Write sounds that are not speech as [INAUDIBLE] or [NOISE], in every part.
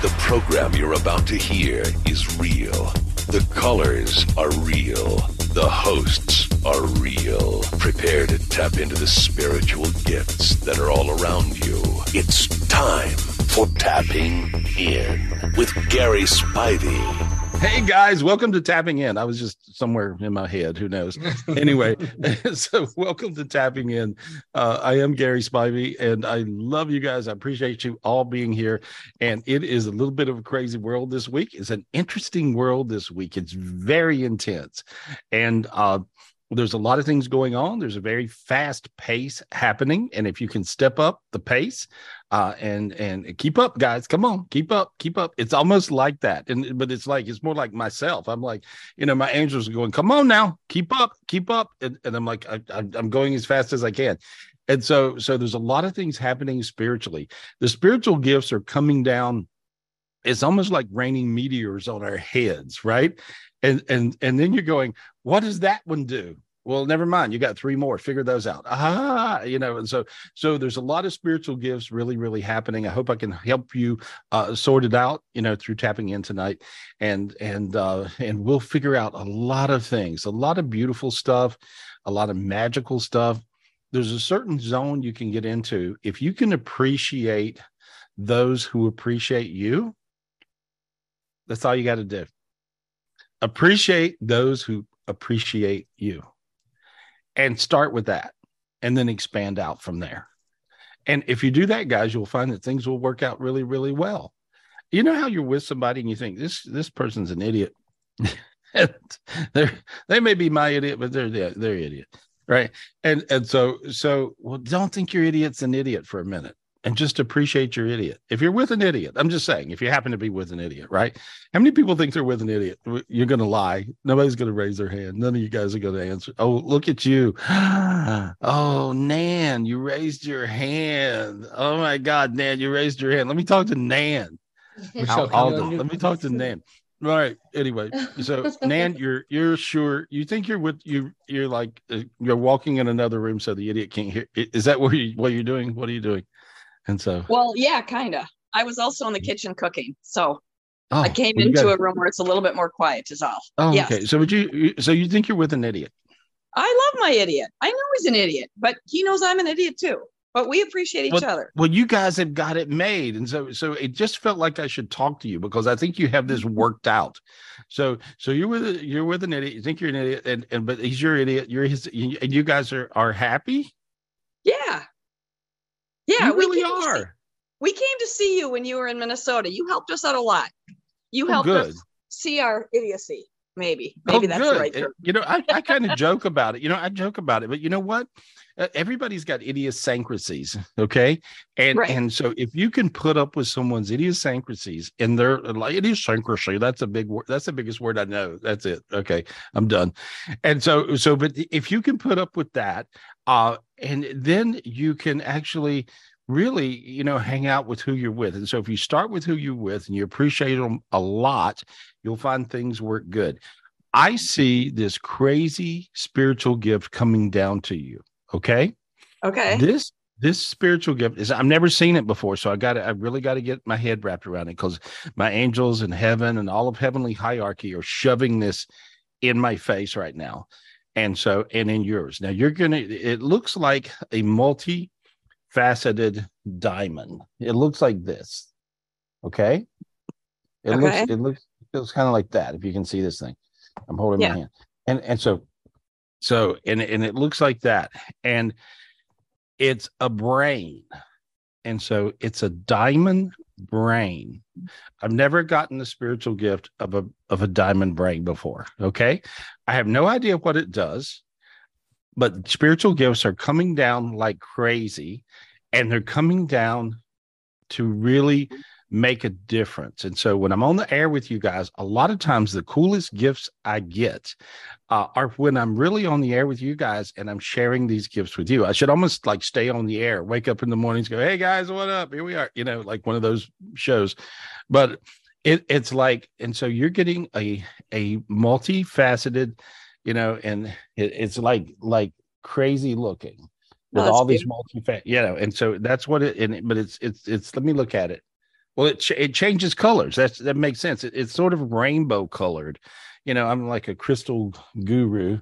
The program you're about to hear is real. The colors are real. The hosts are real. Prepare to tap into the spiritual gifts that are all around you. It's time for Tapping In with Gary Spivey. Hey guys, welcome to Tapping In. I was just somewhere in my head, who knows? Anyway, [LAUGHS] [LAUGHS] so welcome to Tapping In. Uh, I am Gary Spivey, and I love you guys. I appreciate you all being here. And it is a little bit of a crazy world this week. It's an interesting world this week. It's very intense, and uh, there's a lot of things going on. There's a very fast pace happening, and if you can step up the pace uh, and and keep up, guys, come on, keep up, keep up. It's almost like that, and but it's like it's more like myself. I'm like, you know, my angels are going, come on now, keep up, keep up, and, and I'm like, I, I'm going as fast as I can. And so, so there's a lot of things happening spiritually. The spiritual gifts are coming down it's almost like raining meteors on our heads right and and and then you're going what does that one do well never mind you got three more figure those out. Ah you know and so so there's a lot of spiritual gifts really really happening. I hope i can help you uh, sort it out you know through tapping in tonight. And and uh and we'll figure out a lot of things a lot of beautiful stuff a lot of magical stuff. There's a certain zone you can get into. If you can appreciate those who appreciate you that's all you got to do. Appreciate those who appreciate you and start with that and then expand out from there. And if you do that, guys, you'll find that things will work out really, really well. You know how you're with somebody and you think this this person's an idiot. [LAUGHS] they they may be my idiot, but they're they're, they're idiot, right? And and so so well, don't think your idiot's an idiot for a minute and just appreciate your idiot. If you're with an idiot, I'm just saying, if you happen to be with an idiot, right? How many people think they're with an idiot? You're going to lie. Nobody's going to raise their hand. None of you guys are going to answer. Oh, look at you. [GASPS] oh, Nan, you raised your hand. Oh my God, Nan, you raised your hand. Let me talk to Nan. [LAUGHS] Michelle Alden. Let me talk to Nan. All right. Anyway, so [LAUGHS] Nan, you're you're sure you think you're with you you're like uh, you're walking in another room so the idiot can't hear. Is that what you what you're doing? What are you doing? And so, well, yeah, kind of. I was also in the kitchen cooking, so oh, I came well, into a room where it's a little bit more quiet. Is all. Oh, yes. okay. So would you? So you think you're with an idiot? I love my idiot. I know he's an idiot, but he knows I'm an idiot too. But we appreciate each well, other. Well, you guys have got it made, and so so it just felt like I should talk to you because I think you have this mm-hmm. worked out. So so you're with you're with an idiot. You think you're an idiot, and, and but he's your idiot. You're his, and you guys are are happy. Yeah, yeah, you really are we came to see you when you were in Minnesota. You helped us out a lot. You oh, helped good. us see our idiocy. Maybe, maybe oh, that's good. right. Term. You know, I, I kind of joke about it. You know, I joke about it, but you know what? Uh, everybody's got idiosyncrasies, okay? And right. and so if you can put up with someone's idiosyncrasies and their like idiosyncrasy, that's a big word. That's the biggest word I know. That's it. Okay, I'm done. And so so, but if you can put up with that, uh, and then you can actually really, you know, hang out with who you're with. And so if you start with who you're with and you appreciate them a lot, you'll find things work good. I see this crazy spiritual gift coming down to you. Okay. Okay. This this spiritual gift is I've never seen it before. So I got I really got to get my head wrapped around it because my angels in heaven and all of heavenly hierarchy are shoving this in my face right now. And so and in yours. Now you're gonna it looks like a multi faceted diamond. It looks like this. Okay. It okay. looks it looks it looks kind of like that. If you can see this thing, I'm holding yeah. my hand, and and so so and and it looks like that, and it's a brain, and so it's a diamond brain. I've never gotten the spiritual gift of a of a diamond brain before. Okay, I have no idea what it does but spiritual gifts are coming down like crazy and they're coming down to really make a difference. And so when I'm on the air with you guys, a lot of times the coolest gifts I get uh, are when I'm really on the air with you guys and I'm sharing these gifts with you. I should almost like stay on the air, wake up in the mornings, go, Hey guys, what up? Here we are, you know, like one of those shows. But it, it's like, and so you're getting a, a multifaceted, you know, and it, it's like like crazy looking with all these multi you know, and so that's what it and but it's it's it's let me look at it. Well, it ch- it changes colors. That's that makes sense. It, it's sort of rainbow colored. You know, I'm like a crystal guru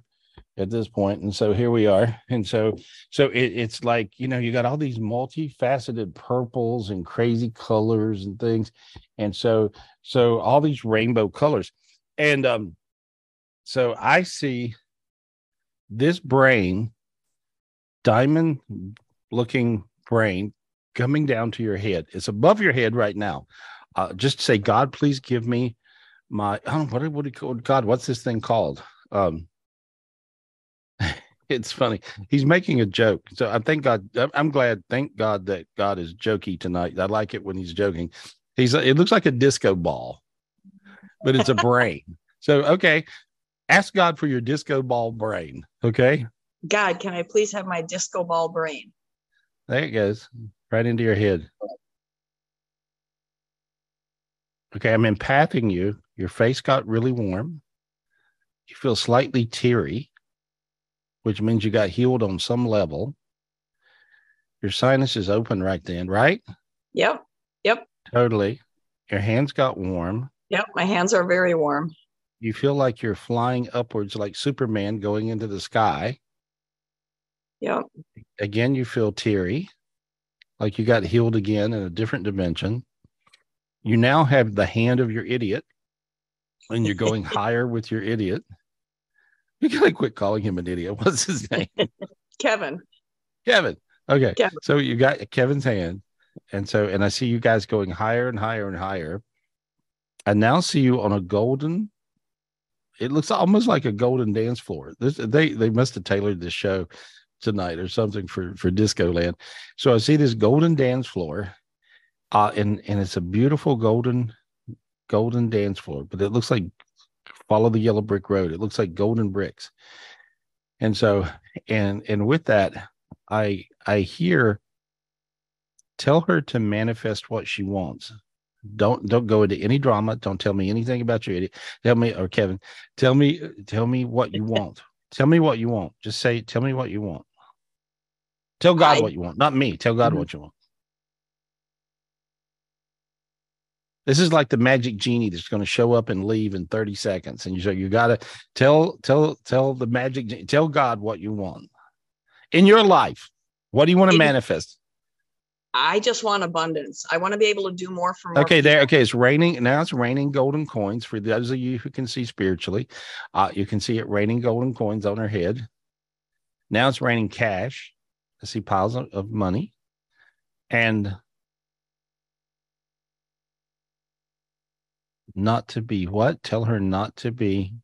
at this point, and so here we are. And so, so it, it's like you know, you got all these multifaceted purples and crazy colors and things, and so so all these rainbow colors, and um, so I see this brain, diamond looking brain coming down to your head. It's above your head right now. Uh, just say, God, please give me my, I don't know, what, what do you call God? What's this thing called? Um, [LAUGHS] it's funny. He's making a joke. So I thank God. I'm glad. Thank God that God is jokey tonight. I like it when he's joking. He's, it looks like a disco ball, but it's a [LAUGHS] brain. So, okay. Ask God for your disco ball brain. Okay. God, can I please have my disco ball brain? There it goes right into your head. Okay, I'm empathing you. Your face got really warm. You feel slightly teary, which means you got healed on some level. Your sinus is open right then, right? Yep. Yep. Totally. Your hands got warm. Yep. My hands are very warm. You feel like you're flying upwards like Superman going into the sky. Yep. Again, you feel teary like you got healed again in a different dimension. You now have the hand of your idiot, and you're going [LAUGHS] higher with your idiot. You gotta quit calling him an idiot. [LAUGHS] What's his name? Kevin. Kevin. Okay. Kevin. So you got Kevin's hand. And so, and I see you guys going higher and higher and higher. I now see you on a golden, it looks almost like a golden dance floor. This, they they must have tailored this show tonight or something for for disco land so i see this golden dance floor uh and and it's a beautiful golden golden dance floor but it looks like follow the yellow brick road. It looks like golden bricks. And so and and with that i i hear tell her to manifest what she wants. Don't don't go into any drama. Don't tell me anything about your idiot tell me or kevin tell me tell me what you [LAUGHS] want tell me what you want just say tell me what you want Tell God I, what you want, not me. Tell God mm-hmm. what you want. This is like the magic genie that's going to show up and leave in 30 seconds. And you so you got to tell tell tell the magic genie, tell God what you want in your life. What do you want to manifest? I just want abundance. I want to be able to do more for more. Okay, people. there. Okay, it's raining now. It's raining golden coins for those of you who can see spiritually. Uh, you can see it raining golden coins on her head. Now it's raining cash. I see piles of, of money. And not to be what? Tell her not to be.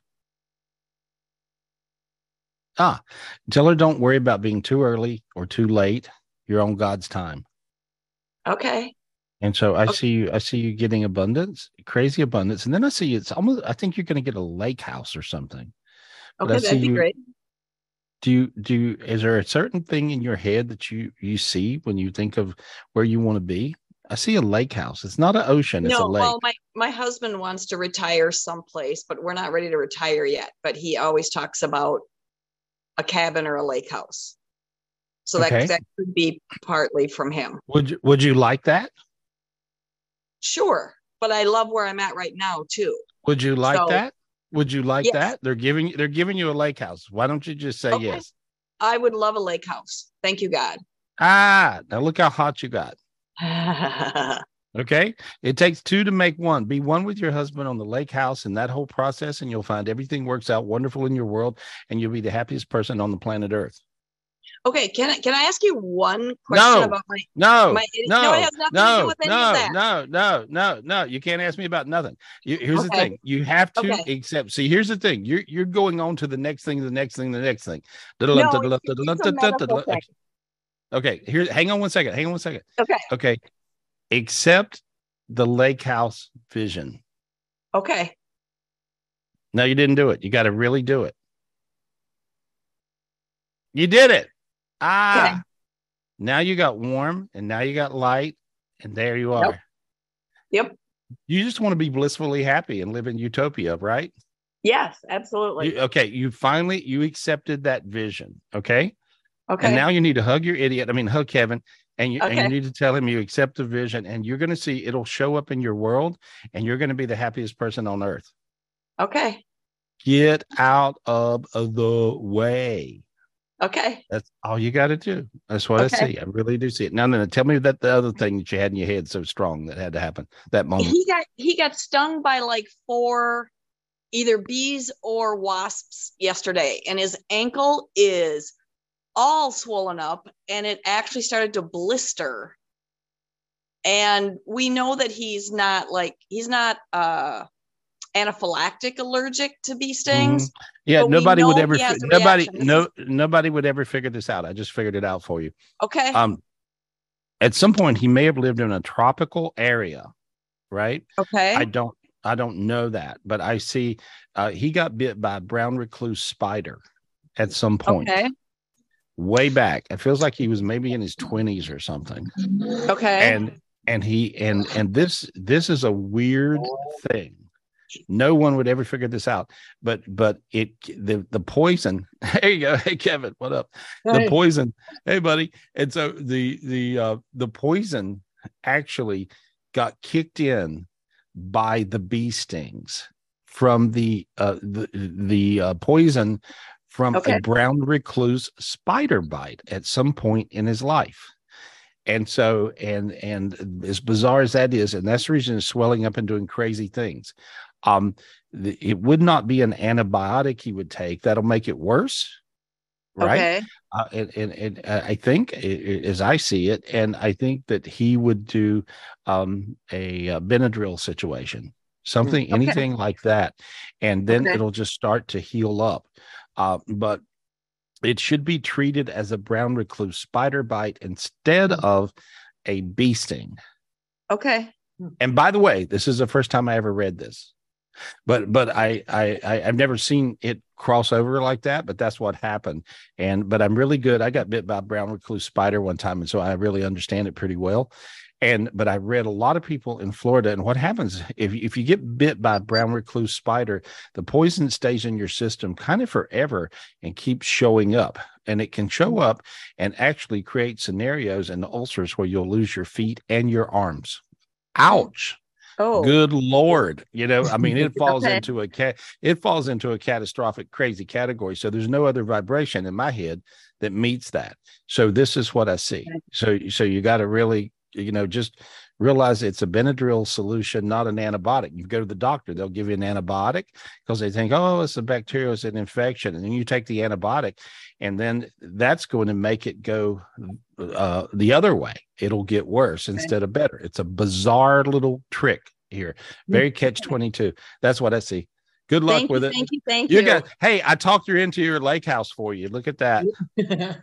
Ah, tell her don't worry about being too early or too late. You're on God's time. Okay. And so I okay. see you, I see you getting abundance, crazy abundance. And then I see it's almost, I think you're going to get a lake house or something. Okay, that'd be you, great do you do you, is there a certain thing in your head that you you see when you think of where you want to be i see a lake house it's not an ocean it's no, a lake well my my husband wants to retire someplace but we're not ready to retire yet but he always talks about a cabin or a lake house so that, okay. that could be partly from him would you would you like that sure but i love where i'm at right now too would you like so, that would you like yes. that? They're giving they're giving you a lake house. Why don't you just say okay. yes? I would love a lake house. Thank you, God. Ah, now look how hot you got. [LAUGHS] okay. It takes two to make one. Be one with your husband on the lake house and that whole process, and you'll find everything works out wonderful in your world, and you'll be the happiest person on the planet Earth. Okay, can I can I ask you one question no, about my no my, no no no no, no no no no you can't ask me about nothing. You, here's okay. the thing: you have to okay. accept. See, here's the thing: you're you're going on to the next thing, the next thing, the next thing. Okay, here. Hang on one second. Hang on one second. Okay. Okay. Accept the lake house vision. Okay. No, you didn't do it. You got to really do it. You did it. Ah, okay. now you got warm and now you got light, and there you are. Yep. yep. You just want to be blissfully happy and live in utopia, right? Yes, absolutely. You, okay, you finally you accepted that vision. Okay. Okay. And now you need to hug your idiot. I mean, hug Kevin And you, and you need to tell him you accept the vision, and you're going to see it'll show up in your world, and you're going to be the happiest person on earth. Okay. Get out of the way. Okay. That's all you got to do. That's what I Okay. see. I really do see it. Now, no, tell me that the other thing that you had in your head so strong that had to happen that moment. He got he got stung by like four either bees or wasps yesterday, and his ankle is all swollen up and it actually started to blister. And we know that he's not like he's not uh anaphylactic allergic to bee stings. Mhm. Yeah, nobody would ever. he has fi- a Nobody, no, nobody would ever figure this out. I just figured it out for you. Okay. Um, at some point, he may have lived in a tropical area, right? okay. I don't, I don't know that, but I see uh, he got bit by a brown recluse spider at some point, okay. way back. It feels like he was maybe in his twenties or something, Okay. and and he and and this this is a weird thing no one would ever figure this out. But but it the the poison [LAUGHS] there you go. Hey kevin what up? The poison. Hey buddy. And so the the uh the poison actually got kicked in by the bee stings from the uh the the uh, poison from Okay. a brown recluse spider bite at some point in his life. And so and and as bizarre as that is and that's the reason it's swelling up and doing crazy things um the, it would not be an antibiotic he would take that'll make it worse right Okay. uh, and, and, and uh, I think, as I see it, and I think that he would do um, a, uh Benadryl situation, something, Okay. anything like that, and then Okay. it'll just start to heal up. Uh, but it should be treated as a brown recluse spider bite instead of a bee sting. Okay. And by the way, this is the first time I ever read this, but but I I, I I've never seen it cross over like that. But that's what happened. And but I'm really good. I got bit by a brown recluse spider one time, and so I really understand it pretty well. And but I read a lot of people in Florida, and what happens if if you get bit by a brown recluse spider, the poison stays in your system kind of forever and keeps showing up. And it can show up and actually create scenarios and ulcers where you'll lose your feet and your arms. Ouch. Oh. Good lord. You know, I mean, it [LAUGHS] falls Okay. into a cat, it falls into a catastrophic, crazy category. So there's no other vibration in my head that meets that. So this is what I see. So so you got to really, you know, just realize it's a Benadryl solution, not an antibiotic. You go to the doctor, they'll give you an antibiotic because they think, oh, it's a bacteria, it's an infection. And then you take the antibiotic, and then that's going to make it go uh, the other way. It'll get worse instead of better. It's a bizarre little trick here. Very catch 22. That's what I see. Good luck thank with you, it. Thank you. Thank You you. got, hey, I talked her into your lake house for you. Look at that. [LAUGHS] nice.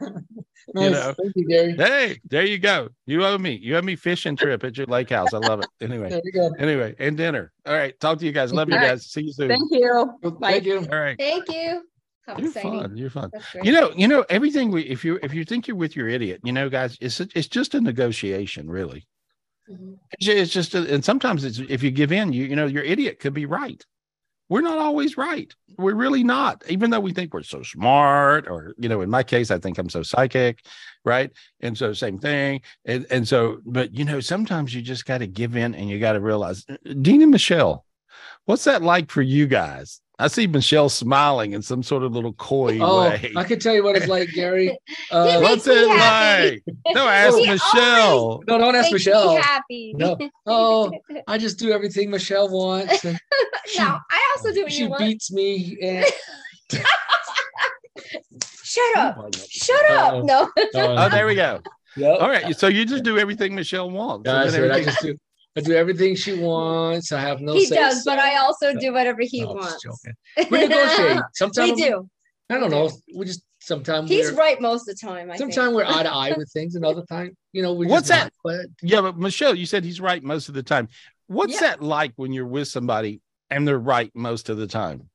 know. Thank you, Gary. Hey, there you go. You owe me. You owe me fishing trip at your lake house. I love it. [LAUGHS] Anyway, There we go. anyway, and dinner. All right. Talk to you guys. Love you All right. guys. See you soon. Thank you. Bye. Thank you. All right. Thank you. How You're exciting. fun. You're fun. You know, you know, everything we if you if you think you're with your idiot, you know, guys, it's it's just a negotiation, really. Mhm. It's It's just, a, and sometimes it's if you give in, you you know, your idiot could be right. We're not always right. We're really not, even though we think we're so smart, or you know, in my case, I think I'm so psychic, right? And so same thing. And and so, but you know, sometimes you just got to give in, and you got to realize, uh, Dean and Michelle, what's that like for you guys? I see Michelle smiling in some sort of little coy Oh, way. I can tell you what it's like, Gary. [LAUGHS] He Uh, makes What's me it happy. like? No, [LAUGHS] ask He Michelle. no, don't ask Michelle. happy. No. [LAUGHS] Oh, I just do everything Michelle wants. And she, no, I also do what she you want. beats me. And, Shut up. Shut Uh-oh. up. No. Oh, there we go. Yep. All right. So you just do everything Michelle wants. and That's then right. I just do. I do everything she wants. I have no. he say does, but. I also No. do whatever he No, just wants. joking. We negotiate. [LAUGHS] Sometimes we do. I don't know. We just sometimes He's right most of the time. I sometimes we're eye to [LAUGHS] eye with things, and other time, you know, we What's just that? not, But yeah, but Michelle, you said he's right most of the time. What's Yeah. that like when you're with somebody and they're right most of the time?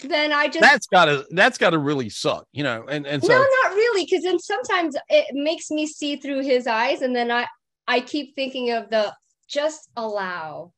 Then I just That's gotta that's gotta really suck, you know. And and so no, not really, because then sometimes it makes me see through his eyes, and then I I keep thinking of the just allow.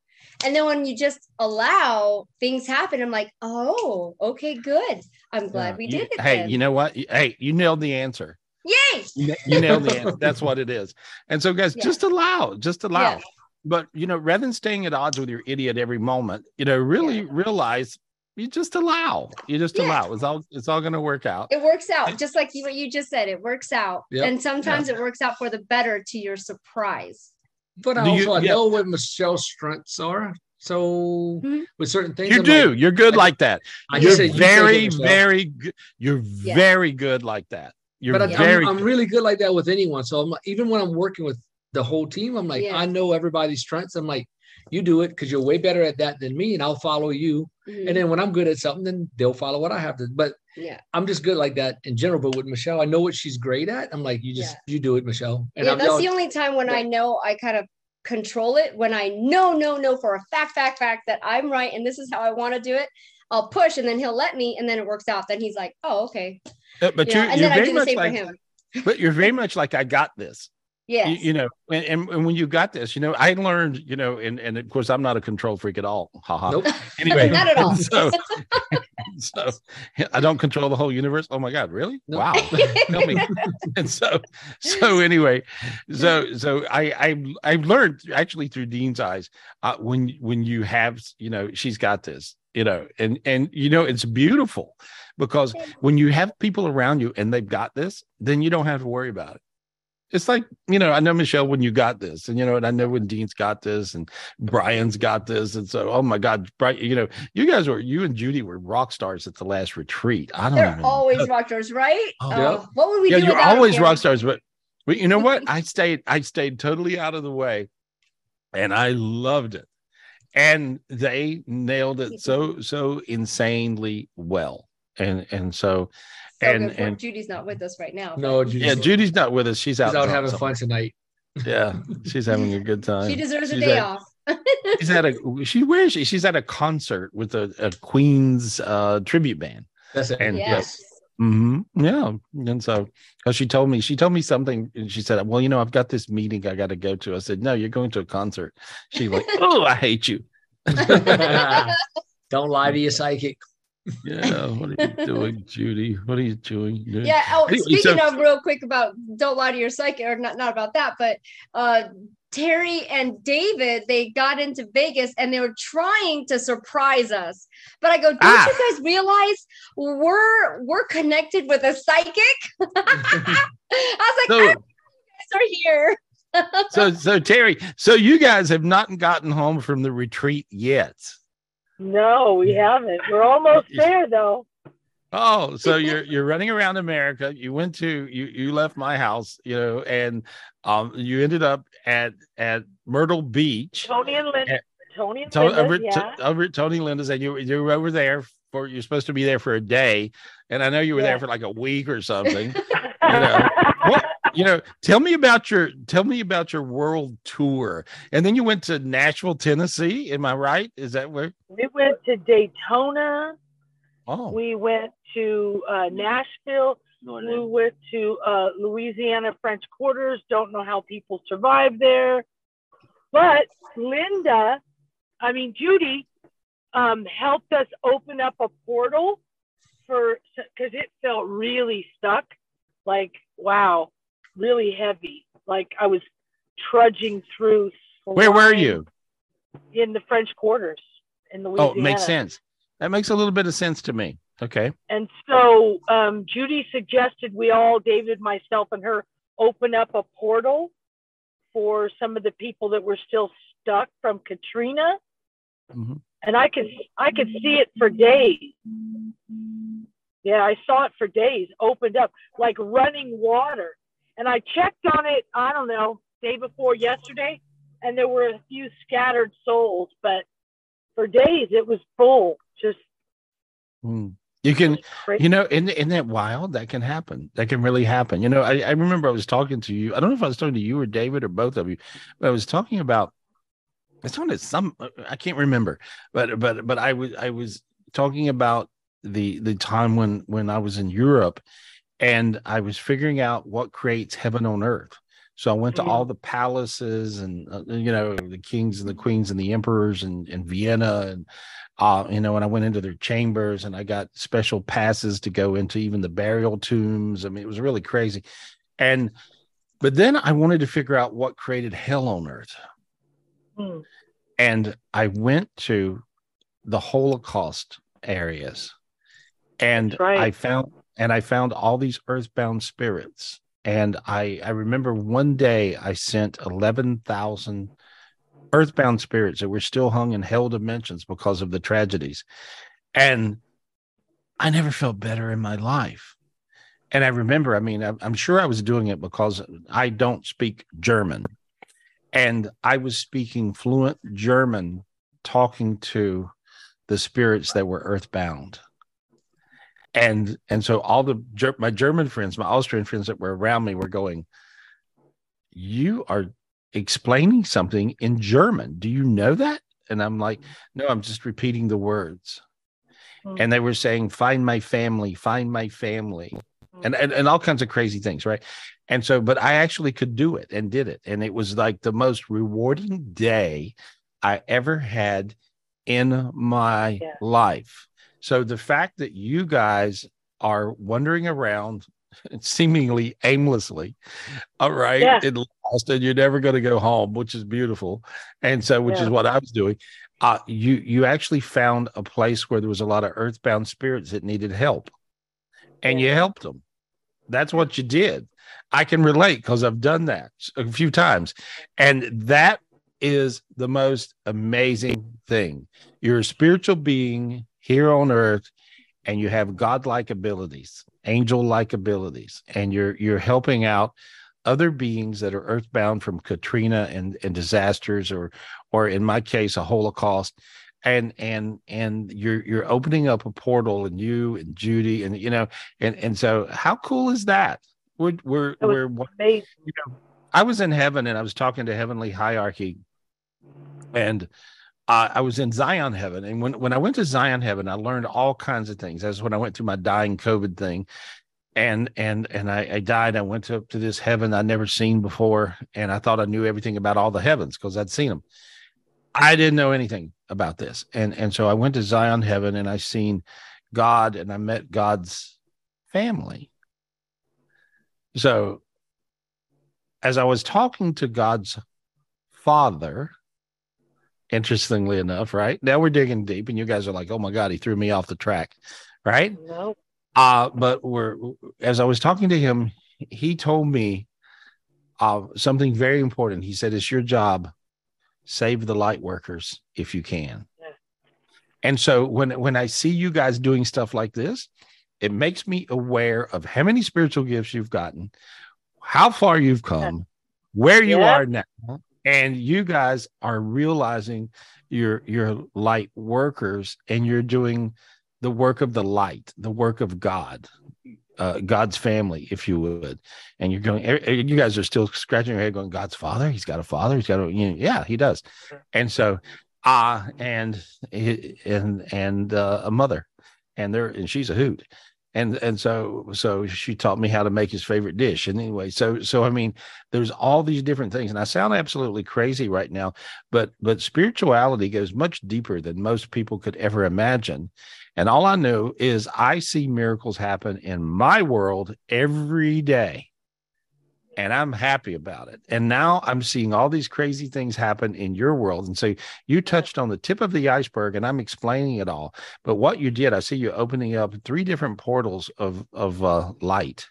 And then when you just allow things happen, I'm like, oh, okay, good. I'm glad Yeah, we you- did it. Hey, then. you know what? Hey, you nailed the answer. Yay! You, you nailed the answer. That's what it is. And so, guys, Yeah. just allow, just allow. Yes. But you know, rather than staying at odds with your idiot every moment, you know, really realize you just allow. You just Yeah. allow. It's all it's all gonna work out. It works out just like you, what you just said. It works out, Yep. and sometimes it works out for the better to your surprise. But Do you- also, I yeah. know what Michelle's strengths are. So Mhm. with certain things, You I'm do. like- you're good I- like that. I You're just said, you take it, very, Michelle. very good. You're Yeah. very good like that. You're But I, very I'm, I'm really good like that with anyone. So I'm, even when I'm working with the whole team, I'm like, Yeah. I know everybody's strengths. I'm like, you do it because you're way better at that than me, and I'll follow you. Mhm. And then when I'm good at something, then they'll follow what I have to. But yeah, I'm just good like that in general. But with Michelle, I know what she's great at. I'm like, you just you do it, Michelle. And yeah. I'm That's y'all- the only time when I know I kind of control it. When I know, no, no, for a fact, fact, fact that I'm right and this is how I want to do it. I'll push, and then he'll let me, and then it works out. Then he's like, "Oh, okay." Uh, but You you're, and then I very do the much same like, for him. but you're very [LAUGHS] much like I got this. Yes. You, you know, and, and, and when you got this, you know, I learned, you know, and, and of course I'm not a control freak at all. Haha. Nope. Anyway, Not at all. [LAUGHS] So, so I don't control the whole universe. Oh my God, really? Nope. Wow. [LAUGHS] Tell me. [LAUGHS] and so, so anyway, so so I I I've learned actually through Dean's eyes uh, when when you have you know she's got this you know and and you know it's beautiful because when you have people around you and they've got this, then you don't have to worry about it. It's like, you know, I know Michelle when you got this, and you know, and I know when Dean's got this, and Brian's got this, and so oh my God, Brian, you know, you guys were you and Judy were rock stars at the last retreat. I don't know. They're even always rock stars, right? Oh, um, yeah. What would we yeah, do you're always rock stars, but but you know what? [LAUGHS] I stayed, I stayed totally out of the way, and I loved it. And they nailed it so so insanely well, and and so, So and and Judy's not with us right now. No, but yeah, Judy's, Judy's not with us. She's she's out, out having somewhere. fun tonight. Yeah, [LAUGHS] she's having a good time. she deserves a day at- off. [LAUGHS] She's at a she where is she? She's at a concert with a, a Queen's uh tribute band. That's it. And- yes. mm-hmm Yeah. And so because she told me, she told me something and she said, Well, you know, I've got this meeting I got to go to. I said, No, you're going to a concert. She like, [LAUGHS] Oh, I hate you. Don't lie to your psychic. Yeah, what are you doing, Judy? What are you doing? dude? Yeah. Oh, Anyway, speaking so- of real quick about don't lie to your psychic, or not, not about that, but uh Terry and David, they got into Vegas and they were trying to surprise us. But I go, don't Ah. you guys realize we're we're connected with a psychic? [LAUGHS] I was like, So I don't you guys are here. so so Terry, so you guys have not gotten home from the retreat yet. No, we haven't. We're almost there though. Oh, so you're you're running around America. You went to you you left my house, you know, and um you ended up at at Myrtle Beach. Tony and Linda. Yeah. Tony and Linda. over, yeah. to, over at Tony Linda's, and you you were over there for you're supposed to be there for a day, and I know you were Yeah. there for like a week or something. know, [LAUGHS] what you know, tell me about your tell me about your world tour, and then you went to Nashville, Tennessee. Am I right? Is that where? we went to Daytona. Oh, We went to uh, Nashville. We went to uh, Louisiana French Quarters. Don't know how people survive there. But Linda, I mean, Judy, um, helped us open up a portal for because it felt really stuck. Like, wow, really heavy. Like I was trudging through. where were you? In the French Quarters in the Louisiana. Oh, makes sense. That makes a little bit of sense to me. Okay. And so um, Judy suggested we all, David, myself, and her, open up a portal for some of the people that were still stuck from Katrina. Mhm. And I could I could see it for days. Yeah, I saw it for days, opened up like running water. And I checked on it, I don't know, day before yesterday, and there were a few scattered souls, but for days it was full. Just Mm. You can, you know, in in that wild, that can happen. That can really happen. You know, I, I remember I was talking to you. I don't know if I was talking to you or David or both of you, but I was talking about. I was talking to some. I can't remember, but but but I was I was talking about the the time when when I was in Europe, and I was figuring out what creates heaven on earth. So I went to Mhm. all the palaces and uh, you know the kings and the queens and the emperors and in Vienna and uh, you know, and I went into their chambers and I got special passes to go into even the burial tombs. I mean, it was really crazy. And but then I wanted to figure out what created hell on earth. Hmm. And I went to the Holocaust areas and right. I found and I found all these earthbound spirits. And I I remember one day I sent 11,000 earthbound spirits that were still hung in hell dimensions because of the tragedies. And I never felt better in my life. And I remember, I mean, I'm, I'm sure I was doing it because I don't speak German. And I was speaking fluent German, talking to the spirits that were earthbound. And and so all the my German friends, my Austrian friends that were around me were going, "You are explaining something in German. Do you know that?" And I'm like, "No, I'm just repeating the words." Hmm. And they were saying, "Find my family, find my family." And, and and all kinds of crazy things, right? And so, but I actually could do it and did it. And it was like the most rewarding day I ever had in my Yeah. life. So the fact that you guys are wandering around [LAUGHS] seemingly aimlessly, all right, Yeah. and lost, and you're never going to go home, which is beautiful. And so, which Yeah. is what I was doing. Uh, you you actually found a place where there was a lot of earthbound spirits that needed help, and you helped them. That's what you did. I can relate because I've done that a few times. And that is the most amazing thing. You're a spiritual being here on earth and you have godlike abilities, angel-like abilities, and you're you're helping out other beings that are earthbound from Katrina and, and disasters or or in my case a holocaust and and and you're you're opening up a portal and you and Judy and you know and and so how cool is that we're we're we're Amazing. I was in heaven and I was talking to heavenly hierarchy, and uh, I was in Zion heaven. And when when I went to Zion heaven, I learned all kinds of things. That's when I went through my dying COVID thing, and and and I, I died. I went to to this heaven I'd never seen before, and I thought I knew everything about all the heavens because I'd seen them. I didn't know anything about this, and and so I went to Zion heaven and I seen God and I met God's family. So as I was talking to God's father, interestingly enough, right? Now we're digging deep, and you guys are like, oh my God, he threw me off the track, right? No. Uh, but we're as I was talking to him, he told me uh, something very important. He said, It's your job, save the light workers if you can. Yeah. And so when when I see you guys doing stuff like this, it makes me aware of how many spiritual gifts you've gotten, how far you've come, where you Yeah. are now, and you guys are realizing you're you're light workers and you're doing the work of the light, the work of God, uh, God's family, if you would. And you're going, eh, eh, you guys are still scratching your head, going, God's father. He's got a father. He's got a, you know, yeah, he does. And so, ah, and and and uh, a mother, and there, and she's a hoot. And and so so she taught me how to make his favorite dish. And anyway, so so I mean, there's all these different things, and I sound absolutely crazy right now, but but spirituality goes much deeper than most people could ever imagine. And all I know is I see miracles happen in my world every day. And I'm happy about it. And now I'm seeing all these crazy things happen in your world. And so you touched on the tip of the iceberg, and I'm explaining it all. But what you did, I see you opening up three different portals of of uh, light,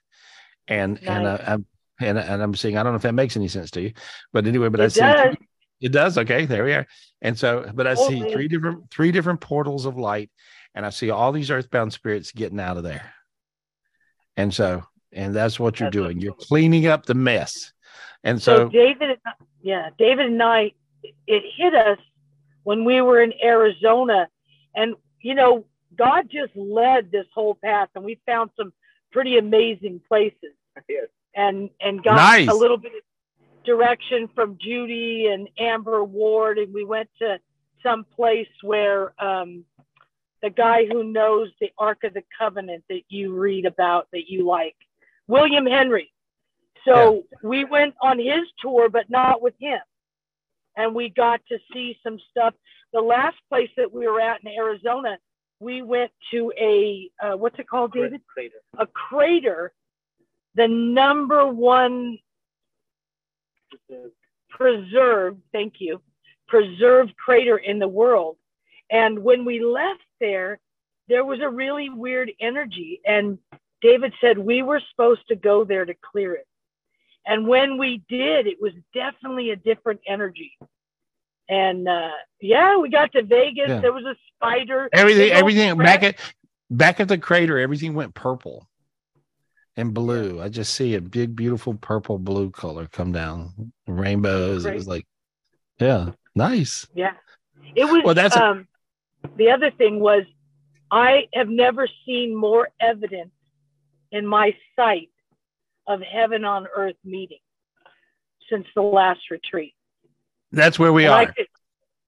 and and uh, I'm and, and I'm seeing. I don't know if that makes any sense to you, but anyway, but I It see does. it does. Okay, there we are. And so, but I see three different three different portals of light, and I see all these earthbound spirits getting out of there. And so, and that's what you're That's doing. You're cleaning up the mess. And So so, David, yeah, David and I, it hit us when we were in Arizona, and you know, God just led this whole path, and we found some pretty amazing places, and and got Nice. a little bit of direction from Judy and Amber Ward, and we went to some place where um, the guy who knows the Ark of the Covenant that you read about that you like, William Henry. So we went on his tour, but not with him. And we got to see some stuff. The last place that we were at in Arizona, we went to a, uh, what's it called, David? Crater. A crater the number one preserved, thank you, preserved crater in the world. And when we left there, there was a really weird energy. And David said we were supposed to go there to clear it. And when we did, it was definitely a different energy. And uh, yeah, we got to Vegas. Yeah. There was a spider. Everything, everything back at back at the crater, everything went purple and blue. I just see a big, beautiful purple blue color come down, rainbows. It was like, yeah, nice. Yeah. It was Well, that's a- um the other thing was I have never seen more evidence in my sight of heaven on earth meeting since the last retreat. That's where we And I are. could,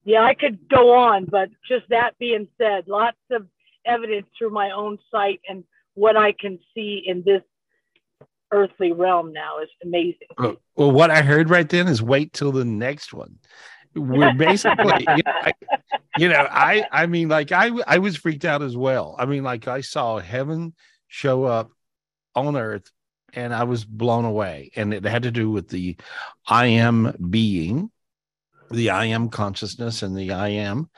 yeah, I could go on, but just that being said, lots of evidence through my own sight and what I can see in this earthly realm now is amazing. Well, well, what I heard right then is wait till the next one. We're basically, [LAUGHS] you know, I, you know, I, I mean, like I, I was freaked out as well. I mean, like I saw heaven show up on earth, and I was blown away. And it had to do with the I am being, the I am consciousness, and the I am,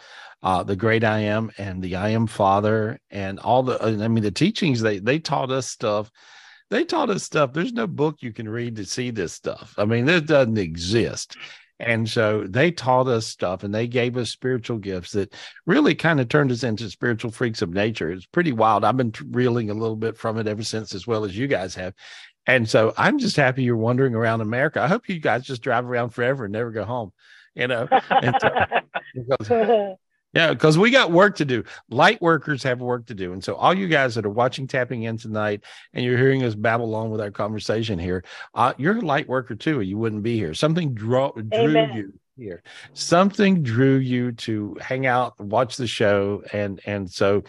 uh, the great I am, and the I am Father, and all the. I mean, the teachings they they taught us stuff they taught us stuff. There's no book you can read to see this stuff. I mean, this doesn't exist. And so they taught us stuff and they gave us spiritual gifts that really kind of turned us into spiritual freaks of nature. It's pretty wild. I've been reeling a little bit from it ever since, as well as you guys have. And so I'm just happy you're wandering around America. I hope you guys just drive around forever and never go home, you know, and so- [LAUGHS] [LAUGHS] because yeah, because we got work to do. Light workers have work to do. And so, all you guys that are watching Tapping In tonight and you're hearing us babble along with our conversation here, uh, you're a light worker too, or you wouldn't be here. Something draw, drew Amen. you here. Something drew you to hang out, watch the show. And, and so,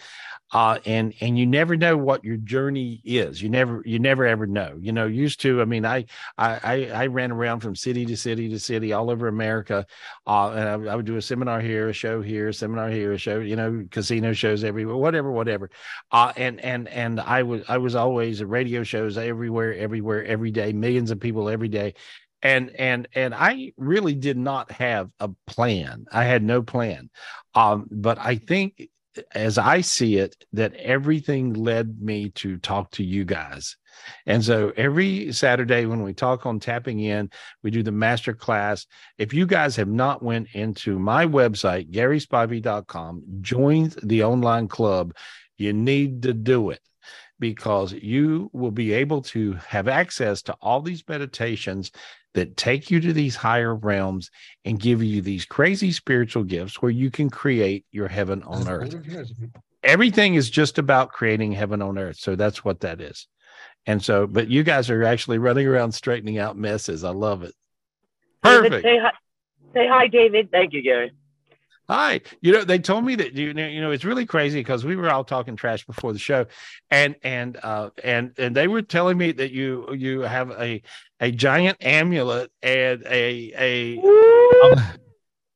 uh, and, and you never know what your journey is. You never, you never ever know. You know, used to, I mean, I, I, I, ran around from city to city to city all over America uh, and I, would- I would do a seminar here, a show here, a seminar here, a show, you know, casino shows everywhere, whatever, whatever. Uh, and and and I was I was always at radio shows everywhere, everywhere, every day, millions of people every day, and and and I really did not have a plan. I had no plan, um, but I think as I see it, that everything led me to talk to you guys. And so every Saturday when we talk on tapping in, we do the master class if you guys have not went into my website garyspivey.com join the online club you need to do it because you will be able to have access to all these meditations that take you to these higher realms and give you these crazy spiritual gifts where you can create your heaven on earth everything is just about creating heaven on earth so that's what that is and so but you guys are actually running around straightening out messes i love it David, perfect say hi. Say hi, David. Thank you, Gary. Hi. You know, they told me that you know, you know, it's really crazy because we were all talking trash before the show, and and uh and and they were telling me that you you have a a giant amulet and a a Woo!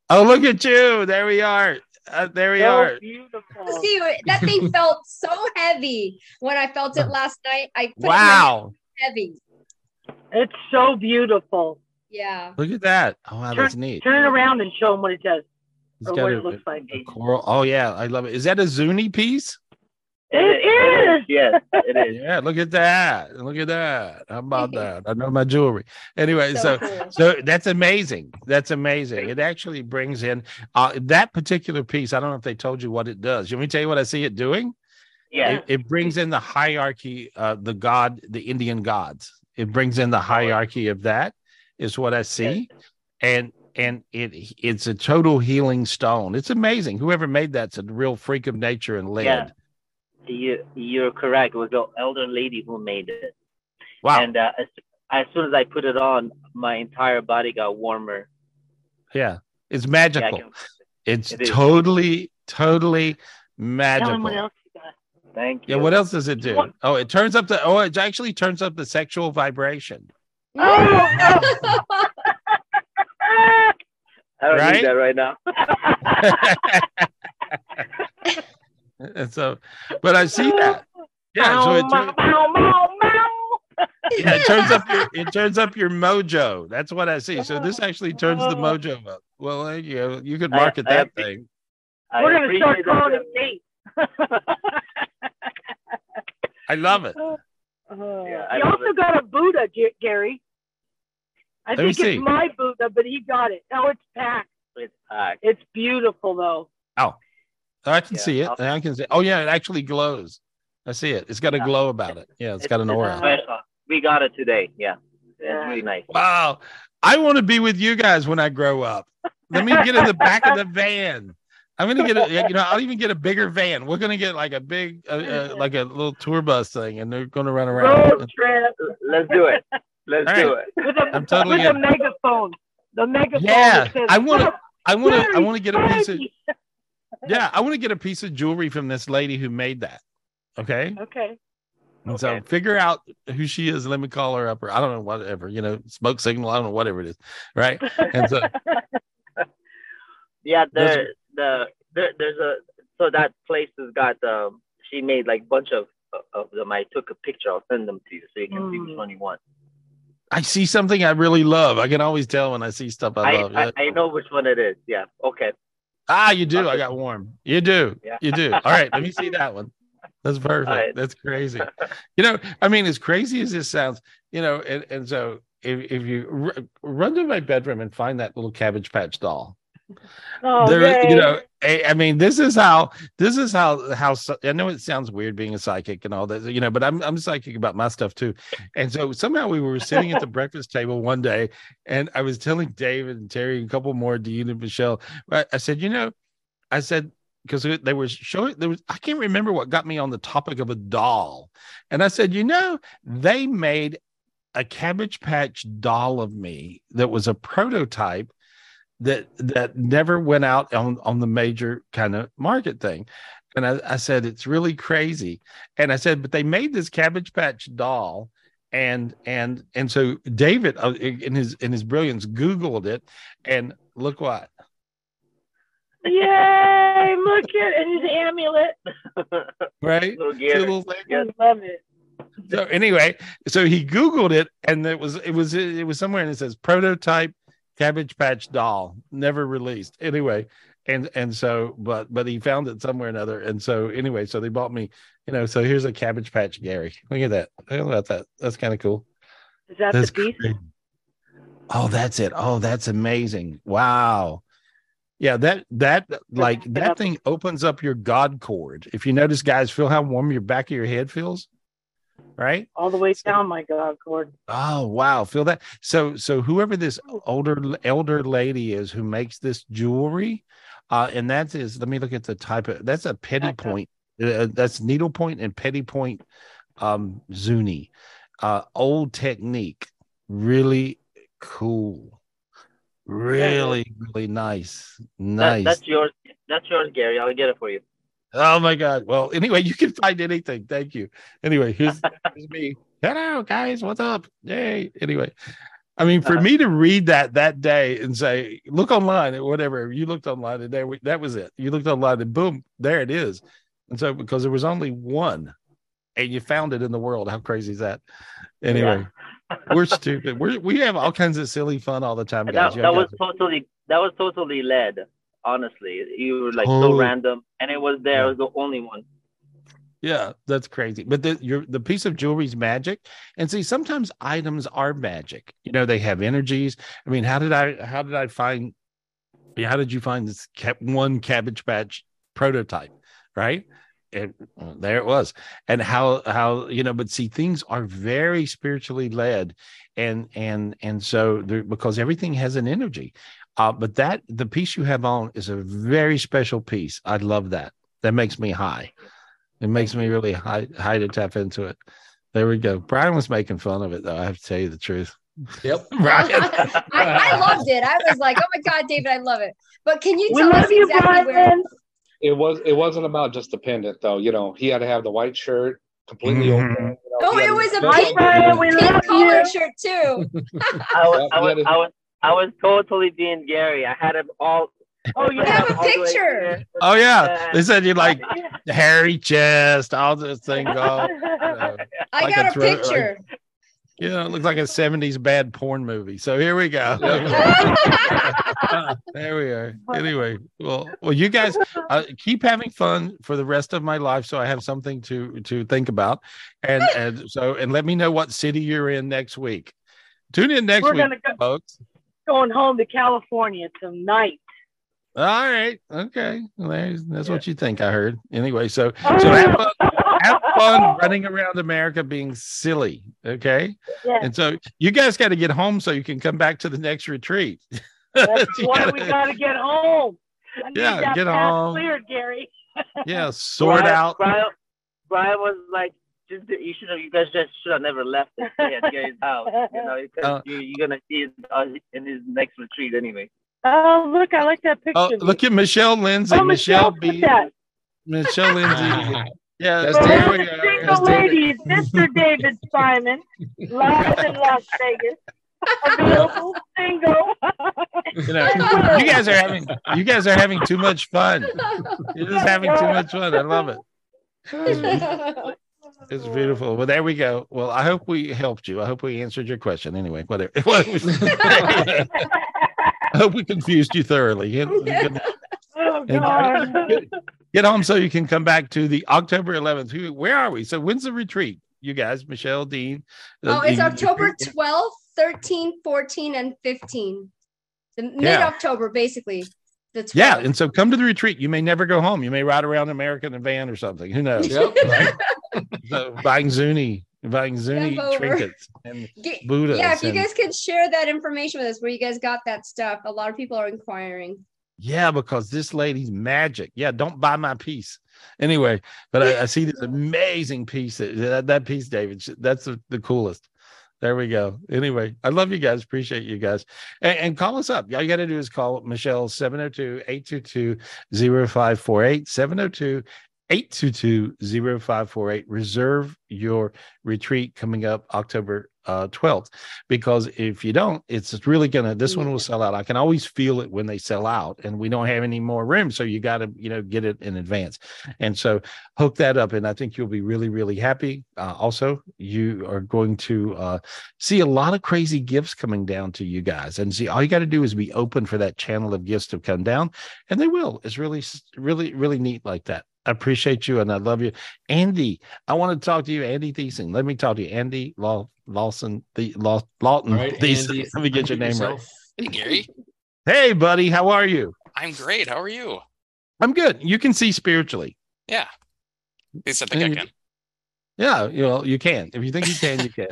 oh look at you there we are uh, there we so are beautiful. See, that thing [LAUGHS] felt so heavy when I felt it last night. I put it wow heavy. It's so beautiful. Yeah. look at that oh wow Turn, that's neat turn it around and show them what it does It's or got what a- it looks like. a coral oh yeah I love it is that a Zuni piece It is. Yes, it is. yeah look at that look at that how about [LAUGHS] that I know my jewelry anyway so cool. So that's amazing. That's amazing. It actually brings in uh, that particular piece. I don't know if they told you what it does. Let me tell you what I see it doing? Yeah. It, it brings in the hierarchy, uh, the god, the Indian gods. It brings in the hierarchy of that, is what I see, and and it it's a total healing stone. It's amazing. Whoever made that's a real freak of nature and led. Yeah. You you're correct. It was the elder lady who made it. Wow. And uh, as, as soon as I put it on, my entire body got warmer. yeah, it's magical. can- it's it is. totally, totally Tell them magical. what else you got. Thank you. Yeah, what else does it do? Oh, it turns up the oh, it actually turns up the sexual vibration. Oh, [LAUGHS] I don't Right? need that right now. [LAUGHS] and so, but I see that. Yeah, so it Meow, turns. Yeah, it turns up your it turns up your mojo. That's what I see. So this actually turns the mojo up. Well, you go. You could market I that appre- thing. I We're gonna start calling that. it Nate. I love it. Uh, Yeah, I he love also it. got a Buddha, G- Gary. I Let me think see. it's my Buddha, but he got it. Oh, it's packed. It's packed. It's beautiful though. Oh, I can Yeah, see it. I'll- I can see. Oh yeah, it actually glows. I see it. It's got a Yeah. glow about it. Yeah, it's got an aura. special. We got it today. Yeah, Yeah. it's really nice. Wow. I want to be with you guys when I grow up. Let me get in the back of the [LAUGHS] van. I'm gonna get a, you know, I'll even get a bigger van. We're gonna get like a big, uh, uh, like a little tour bus thing, and they're gonna run around. Road trip Let's do it. [LAUGHS] Let's All do it. with a, I'm totally with a megaphone. The megaphone. Yeah, says, I want to. I want to. I want to get a piece of. Yeah, I want to get a piece of jewelry from this lady who made that. Okay. Okay. And so figure out who she is. Let me call her up, or I don't know, whatever, you know, smoke signal. I don't know, whatever it is. Right. And so, [LAUGHS] Yeah, Those there, the there, there's a so that place has got um she made like bunch of of them. I took a picture. I'll send them to you so you can see which Mm. one you want. I see something I really love. I can always tell when I see stuff I, I, love. I, I know which one it is. Yeah. Okay. ah, you do. I got warm. You do. Yeah. You do. All right. Let me see that one. That's perfect. right. That's crazy. You know, I mean, as crazy as this sounds, you know, and, and so if, if you r- run to my bedroom and find that little Cabbage Patch doll, [LAUGHS] Oh, there, you know, I, I mean, this is how this is how how I know it sounds weird being a psychic and all that, you know, but I'm I'm psychic about my stuff too. And so somehow we were sitting at the [LAUGHS] breakfast table one day, and I was telling David and Terry and a couple more, Dean and Michelle, I, I said, you know, I said because they were showing there was I can't remember what got me on the topic of a doll, and I said, you know, they made a Cabbage Patch doll of me that was a prototype that that never went out on on the major kind of market thing and I, I said it's really crazy and i said but they made this cabbage patch doll and and and so david uh, in his in his brilliance googled it and look what Yay! Look at and his amulet. [LAUGHS] right Little little thing? I love it. so anyway so he googled it and it was it was it was somewhere and it says prototype cabbage patch doll never released. Anyway and and so but but he found it somewhere or another. And so anyway so they bought me you know so here's a cabbage patch gary. Look at that. Look at that. That's kind of cool. Is that that's the beast? crazy. oh that's it. Oh that's amazing. Wow. Yeah that that like that thing opens up your god cord. If you notice guys feel how warm your back of your head feels right All the way down my God cord. Oh wow, feel that. So so whoever this older elder lady is who makes this jewelry, uh, and that is let me look at the type of that's a petty Back point. Uh, that's needle point and petit point um zuni. Uh old technique. Really cool. Really, really nice. That, Nice. that's yours. That's yours, Gary. I'll get it for you. Oh my God. Well, anyway, you can find anything. Thank you. Anyway, here's, [LAUGHS] here's me. Hello, guys. What's up? Yay. Anyway, I mean, for Uh-huh. me to read that that day and say, look online or whatever, you looked online and there, that was it. You looked online and boom, there it is. And so, because there was only one and you found it in the world, how crazy is that? Anyway, we're [LAUGHS] stupid. We're, we have all kinds of silly fun all the time, guys. that, that was guys- totally that was totally led. Honestly, you were like Oh. so random, and it was there. Yeah. It was the only one. Yeah, that's crazy. But the your the piece of jewelry is magic. And see, sometimes items are magic. You know, they have energies. I mean, how did I how did I find how did you find this cap, one cabbage patch prototype? Right. And uh, there it was. And how how you know, but see, things are very spiritually led, and and and so there, because everything has an energy. Uh, but that the piece you have on is a very special piece. I love that. That makes me high. It makes me really high, high to tap into it. There we go. Brian was making fun of it, though. I have to tell you the truth. Yep. [LAUGHS] Brian. I, I loved it. I was like, oh my God, David, I love it. But can you We tell us love you, exactly where? It was it wasn't about just the pendant though. You know, he had to have the white shirt completely Mhm. open. you know, Oh, it was a pink, Brian. Pink collared you. shirt too. [LAUGHS] I was, Yeah, I was, I was, I was totally being Gary. I had him all. Oh, We yeah. have a all the way picture. Oh yeah, they said you like [LAUGHS] hairy chest, all this thing. Go. I Like got a throat- picture. You know, it looks like a 70s bad porn movie. So here we go. [LAUGHS] there we are. Anyway, well, well, you guys uh, keep having fun for the rest of my life, so I have something to to think about, and and so and let me know what city you're in next week. Tune in next We're week, go, folks. Going home to California tonight. All right, okay, well, there's, that's what you think. I heard anyway. So [LAUGHS] so have fun, have fun running around America being silly. Okay, Yeah, and so you guys got to get home so you can come back to the next retreat. that's [LAUGHS] You why gotta- we gotta get home. I Yeah, get path home. cleared, Gary. [LAUGHS] yeah, sort Brian, out. Brian, Brian was like, just you should have. You guys just should have never left and stay at Gary's [LAUGHS] house. You know, uh, you, you're gonna see it uh, in his next retreat anyway. Oh, look, I like that picture. Oh, look at Michelle Lindsay. Oh, Michelle Michelle B. that. Michelle [LAUGHS] Lindsay. [LAUGHS] Yeah, That's For there all the single That's David. ladies, Mr. David Simon, live in Las Vegas, available single. You know, you guys are having you guys are having too much fun. You're just having too much fun. I love it. It's beautiful. Well, there we go. Well, I hope we helped you. I hope we answered your question. Anyway, whatever. [LAUGHS] I hope we confused you thoroughly. Get, [LAUGHS] get- Oh, And- God. get- get home so you can come back to the October 11th. Who- Where are we? So when's the retreat? You guys, Michelle, Dean. Oh, uh, it's you- October 12th, 13, 14, and 15. The mid October, basically. The Yeah, and so come to the retreat. You may never go home. You may ride around America in a van or something. Who knows? [LAUGHS] Yep. So buying Zuni, buying Zuni trinkets and [LAUGHS] Ge- Buddhas. yeah, if you and- guys could share that information with us where you guys got that stuff. A lot of people are inquiring. Yeah, because this lady's magic. Yeah, don't buy my piece. Anyway, but I, I see this [LAUGHS] amazing piece. That, that, that piece, David, that's the, the coolest. There we go. Anyway, I love you guys. Appreciate you guys. And, and call us up. All you got to do is call Michelle 702 822 0548. 702 822 0548. Reserve your retreat coming up October uh, 12th. Because if you don't, it's really going to, this one will sell out. I can always feel it when they sell out and we don't have any more room. So you got to, you know, get it in advance. And so hook that up. And I think you'll be really, really happy. Uh, also, you are going to uh, see a lot of crazy gifts coming down to you guys. And see, all you got to do is be open for that channel of gifts to come down. And they will. It's really, really, really neat like that. I appreciate you and I love you. Andy, I want to talk to you, Andy Thiessen. Let me talk to you, Andy Law, Lawson, the Law, Lawton All right, Thiessen. Andy, [LAUGHS] Let me get your unmute name right. Hey, Gary. Hey, buddy, how are you? I'm great. How are you? I'm good. You can see spiritually. Yeah. At least I think I And- can. Yeah, you know, you can. If you think you can, you can.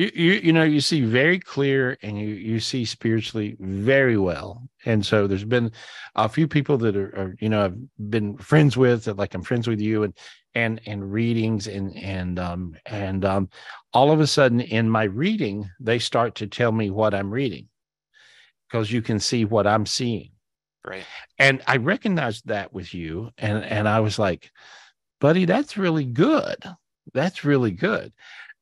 You, you you know, you see very clear and you you see spiritually very well. And so there's been a few people that are, are you know, I've been friends with, that like I'm friends with you and and and readings and and um and um all of a sudden in my reading, they start to tell me what I'm reading because you can see what I'm seeing Right. and I recognized that with you, and and I was like, buddy, that's really good. That's really good.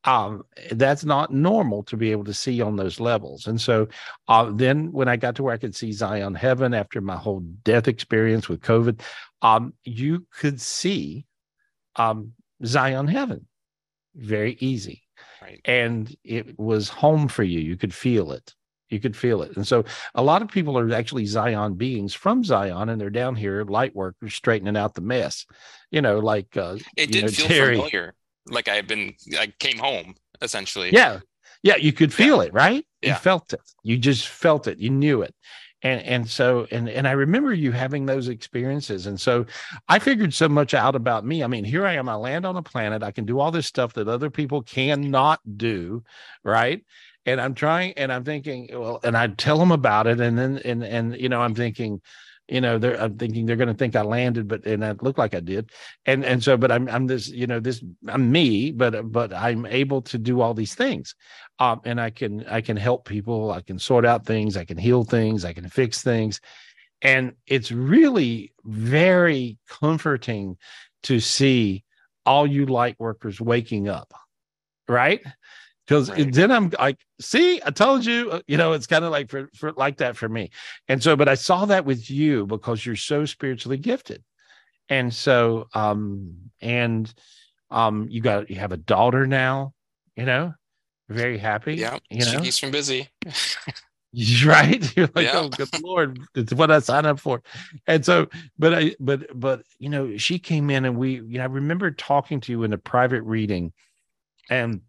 Um, that's not normal to be able to see on those levels. And so uh, then when I got to where I could see Zion Heaven after my whole death experience with COVID, um, you could see um, Zion Heaven very easy. Right. And it was home for you. You could feel it. You could feel it. And so a lot of people are actually Zion beings from Zion, and they're down here, light workers, straightening out the mess. You know, like uh, It did know, feel Terry. familiar. Like I had been, I came home essentially. Yeah, yeah, you could feel it, right? You felt it. You just felt it. You knew it. And and so and and I remember you having those experiences. And so I figured so much out about me. I mean, here I am. I land on a planet. I can do all this stuff that other people cannot do, right? And I'm trying, and I'm thinking, well, and I tell them about it, and then and and you know, I'm thinking, you know, they're I'm thinking they're going to think I landed, but and i looked like I did, and and so, but I'm I'm this, you know, this I'm me, but but I'm able to do all these things, um, and I can I can help people, I can sort out things, I can heal things, I can fix things, and it's really very comforting to see all you light workers waking up, right? Because Right. then I'm like, see, I told you, uh, you know, it's kind of like for, for like that for me. And so, but I saw that with you because you're so spiritually gifted. And so, um, and um, you got you have a daughter now, you know, very happy. Yeah, you know, She's from busy. [LAUGHS] right [LAUGHS] you're like Yeah. oh good lord it's what i signed up for and so but i but but you know she came in and we you know i remember talking to you in a private reading and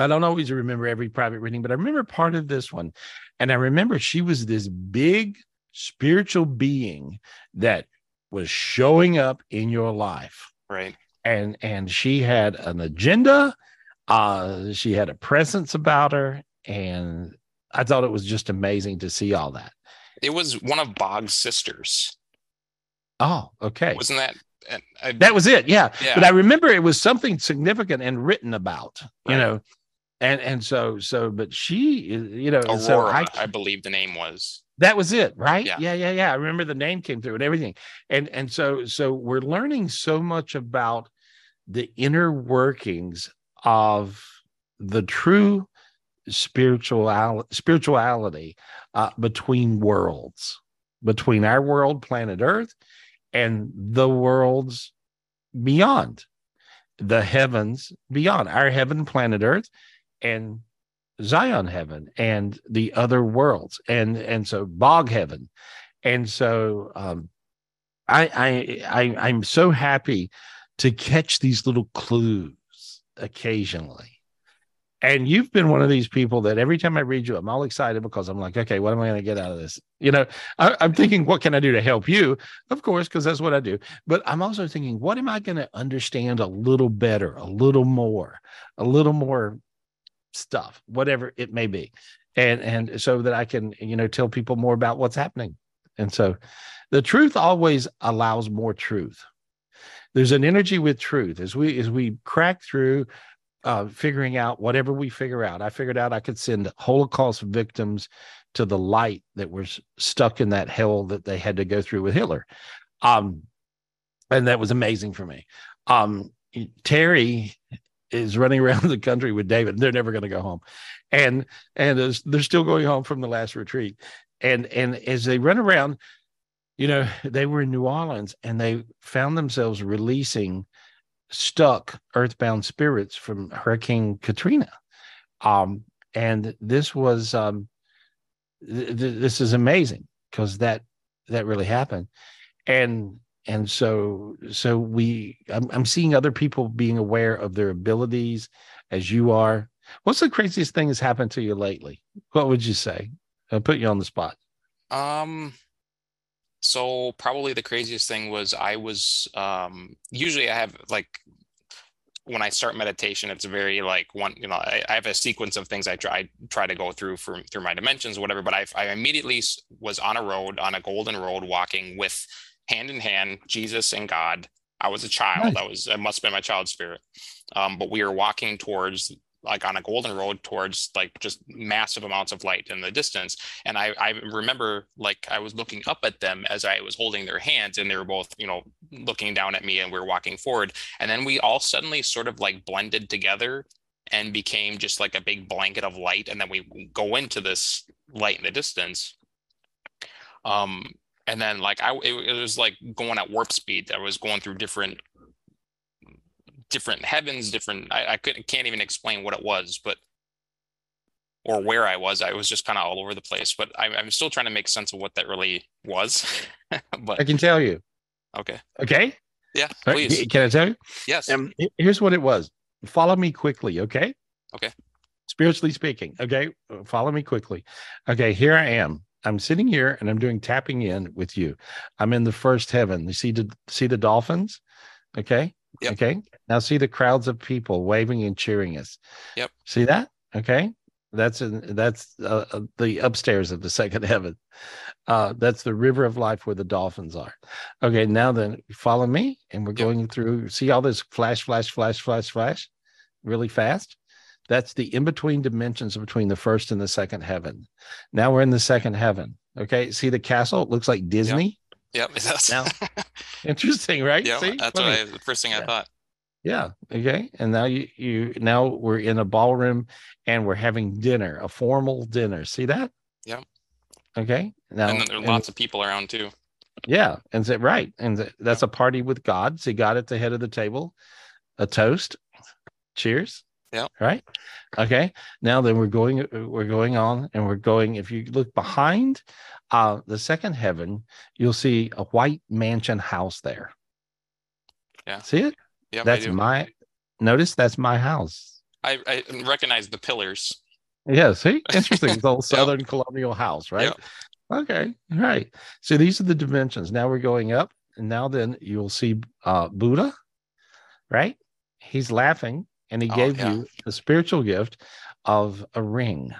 i don't always remember every private reading but i remember part of this one and i remember she was this big spiritual being that was showing up in your life Right. and and she had an agenda uh she had a presence about her and i thought it was just amazing to see all that It was one of Bog's sisters. oh okay Wasn't that? and I, that was it yeah. Yeah. but i remember it was something significant and written about you know and and so so but she you know Aurora, so i I, believe the name was. that was it right Yeah. yeah yeah yeah i remember the name came through and everything and and so so we're learning so much about the inner workings of the true spiritual spirituality uh, between worlds between our world planet earth and the worlds beyond the heavens beyond our heaven planet earth and zion heaven and the other worlds and and so bog heaven and so um i i, I i'm so happy to catch these little clues occasionally and you've been one of these people that every time I read you, I'm all excited because I'm like, okay, what am I going to get out of this? You know, I, I'm thinking, what can I do to help you? Of course, because that's what I do. But I'm also thinking, what am I going to understand a little better, a little more, a little more stuff, whatever it may be, and and so that I can, you know, tell people more about what's happening. And so, the truth always allows more truth. There's an energy with truth as we as we crack through uh, figuring out whatever we figure out. I figured out I could send Holocaust victims to the light that were stuck in that hell that they had to go through with Hitler. Um, and that was amazing for me. Um, Terry is running [LAUGHS] around the country with David. They're never going to go home, and and they're still going home from the last retreat. And and as they run around, you know, they were in New Orleans and they found themselves releasing stuck earthbound spirits from Hurricane Katrina. Um, and this was um, th- th- this is amazing because that that really happened, and and so so we I'm, I'm seeing other people being aware of their abilities as you are. What's the craziest thing that's happened to you lately? What would you say? I'll put you on the spot. Um, so probably the craziest thing was I was um usually I have like when I start meditation, it's very like one, you know, I, I have a sequence of things I try try to go through from through my dimensions, whatever. But I I immediately was on a road, on a golden road, walking with hand in hand, Jesus and God. I was a child. Nice. I was, it must have been my child spirit. Um, but we were walking towards like on a golden road towards like just massive amounts of light in the distance and I, I remember like i was looking up at them as i was holding their hands and they were both you know looking down at me and we were walking forward and then we all suddenly sort of like blended together and became just like a big blanket of light and then we go into this light in the distance um and then like i it, it was like going at warp speed i was going through different different heavens different i, I couldn't can't even explain what it was but or where I was. I was just kind of all over the place, but I, I'm still trying to make sense of what that really was. [LAUGHS] But I can tell you. okay, Okay. yeah, All right, please, Can I tell you? yes, Um, here's what it was. Follow me quickly, okay? Okay. Spiritually speaking, okay? Follow me quickly. Okay, here I am. I'm sitting here and I'm doing tapping in with you. I'm in the first heaven. You see the see the dolphins? Okay. Yep. Okay. Now see the crowds of people waving and cheering us. Yep. See that? Okay. That's in that's uh, uh, the upstairs of the second [LAUGHS] heaven. Uh, that's the river of life where the dolphins are. Okay, now then follow me, and we're Yep. going through. See all this flash, flash, flash, flash, flash, really fast. That's the in between dimensions between the first and the second heaven. Now we're in the second heaven. Okay, see the castle? It looks like Disney. yep, that's Now- [LAUGHS] Interesting, right? yeah, that's what I, the first thing I thought. Yeah. Okay. And now you you now we're in a ballroom and we're having dinner, a formal dinner. See that? Yeah. Okay. Now and then there are and- lots of people around too. yeah, and say right, and that's a party with God. See God at the head of the table, a toast. Cheers. Yeah. Right. Okay. Now then we're going we're going on and we're going if you look behind uh the second heaven, you'll see a white mansion house there. Yeah. See it? Yeah. That's my notice that's my house. I, I recognize the pillars. Yeah, see? [LAUGHS] Interesting. It's old southern colonial house, right? Yep. Okay. Right. So these are the dimensions. Now we're going up, and now then you'll see uh Buddha, right? He's laughing, and he Oh, gave yeah. you the spiritual gift of a ring.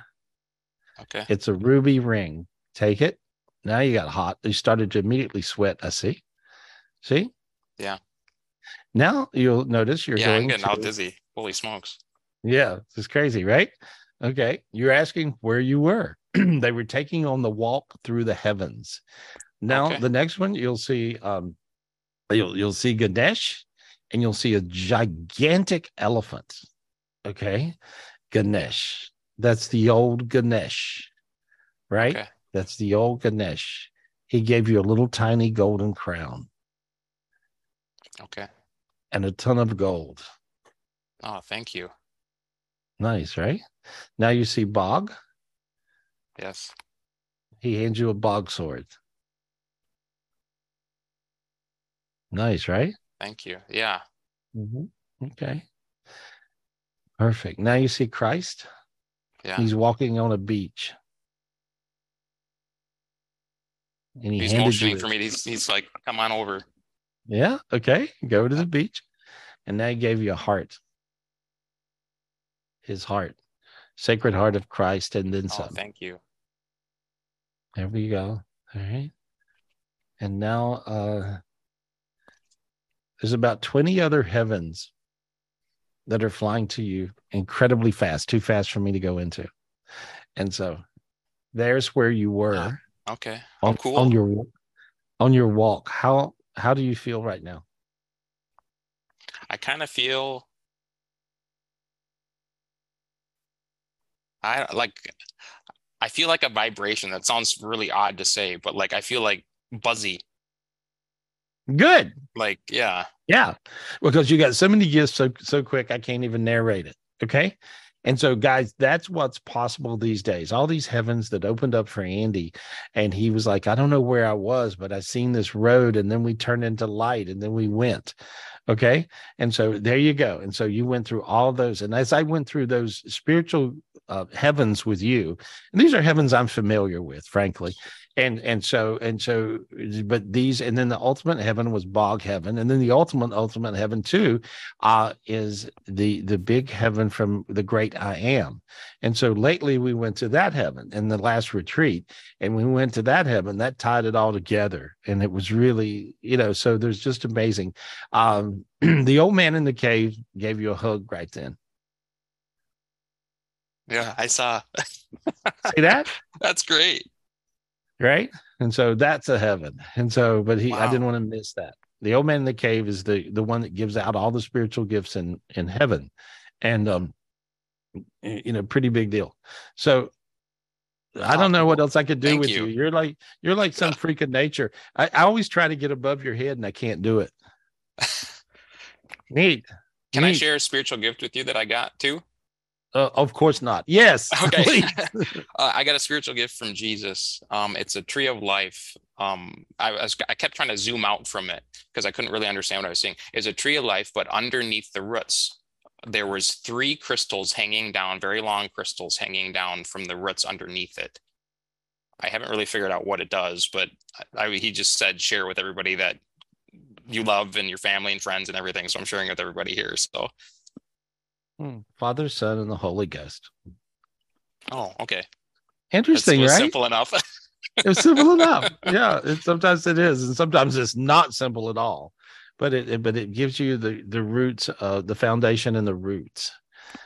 Okay. It's a ruby ring. Take it. Now you got hot. You started to immediately sweat. I see. See? Yeah. Now you'll notice you're yeah, I'm getting to, all dizzy. Holy smokes. yeah, it's crazy, right? Okay. You're asking where you were. [CLEARS THROAT] they were taking on the walk through the heavens. Now, Okay. the next one you'll see um you'll you'll see Ganesh and you'll see a gigantic elephant. Okay. Ganesh. That's the old Ganesh. Right? Okay. That's the old Ganesh. He gave you a little tiny golden crown Okay. and a ton of gold. Oh, thank you. Nice, right? Now you see Bog. Yes. He hands you a bog sword. Nice, right? Thank you. Yeah. Okay. Perfect. Now you see Christ. Yeah. He's walking on a beach. And he He's motioning for me. He's he's like, come on over. Yeah. Okay. Go to the beach. And now he gave you a heart. His heart. Sacred heart of Christ and then Oh, some. thank you. There we go. All right. And now uh there's about 20 other heavens that are flying to you incredibly fast, too fast for me to go into. And so there's where you were uh-huh. Okay. Oh, on, oh, cool. on your on your walk. How how do you feel right now? I kind of feel I like I feel like a vibration. That sounds really odd to say, but like I feel like buzzy. Good. Like, yeah. Yeah, because you got so many gifts so so quick I can't even narrate it. Okay. And so, guys, that's what's possible these days. All these heavens that opened up for Andy, and he was like, I don't know where I was, but I seen this road, and then we turned into light, and then we went. Okay. And so there you go. And so you went through all those. And as I went through those spiritual uh, heavens with you, and these are heavens I'm familiar with, frankly. And and so and so, but these and then the ultimate heaven was bog heaven, and then the ultimate ultimate heaven too, uh, is the the big heaven from the great I am. And so lately we went to that heaven in the last retreat, and we went to that heaven that tied it all together, and it was really you know so there's just amazing. Um, [CLEARS THROAT] the old man in the cave gave you a hug right then. Yeah, I saw. See that? [LAUGHS] That's great. Right? And so that's a heaven. And so but he i didn't want to miss that. The old man in the cave is the the one that gives out all the spiritual gifts in in heaven. And um you know pretty big deal. So i don't know what else i could do Thank with you. you. you're like you're like some [LAUGHS] freak of nature. I, I always try to get above your head and i can't do it. [LAUGHS] Neat. Can I share a spiritual gift with you that I got too? Uh, of course not yes [LAUGHS] Okay. [LAUGHS] uh, I got a spiritual gift from Jesus. Um, it's a tree of life. Um, I was I kept trying to zoom out from it because I couldn't really understand what I was seeing. It's a tree of life, but underneath the roots, there was three crystals hanging down, very long crystals hanging down from the roots underneath it. I haven't really figured out what it does, but I, I, he just said share with everybody that you love and your family and friends and everything. So I'm sharing with everybody here. So Hmm. father son and the holy ghost oh, okay. Interesting was right simple enough. [LAUGHS] it's simple enough yeah it, sometimes it is and sometimes it's not simple at all but it, it- but it gives you the the roots uh the foundation and the roots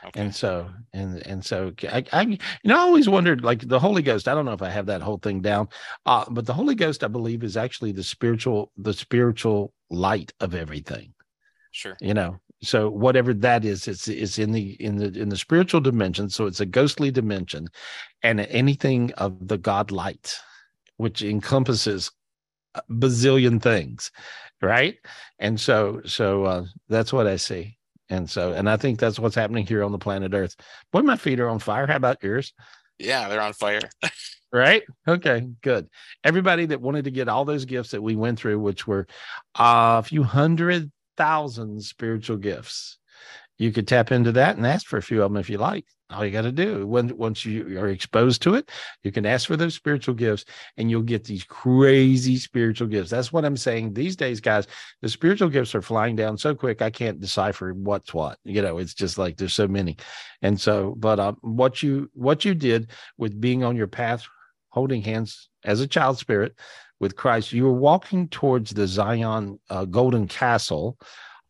okay. and so and and so I, I you know i always wondered like the holy ghost i don't know if i have that whole thing down uh but the holy ghost i believe is actually the spiritual the spiritual light of everything Sure. you know so whatever that is it's it's in the in the in the spiritual dimension so it's a ghostly dimension and anything of the god light which encompasses a bazillion things right and so so uh that's what i see And so, and I think that's what's happening here on the planet Earth. Boy, my feet are on fire. How about yours? Yeah, they're on fire. [LAUGHS] right? Okay, good. Everybody that wanted to get all those gifts that we went through, which were a few hundred thousand spiritual gifts, you could tap into that and ask for a few of them if you like. All you got to do when once you are exposed to it, you can ask for those spiritual gifts and you'll get these crazy spiritual gifts. That's what I'm saying. These days, guys, the spiritual gifts are flying down so quick I can't decipher what's what. You know, it's just like there's so many. And so, but uh, what you what you did with being on your path, holding hands as a child spirit with Christ, you were walking towards the Zion uh, Golden Castle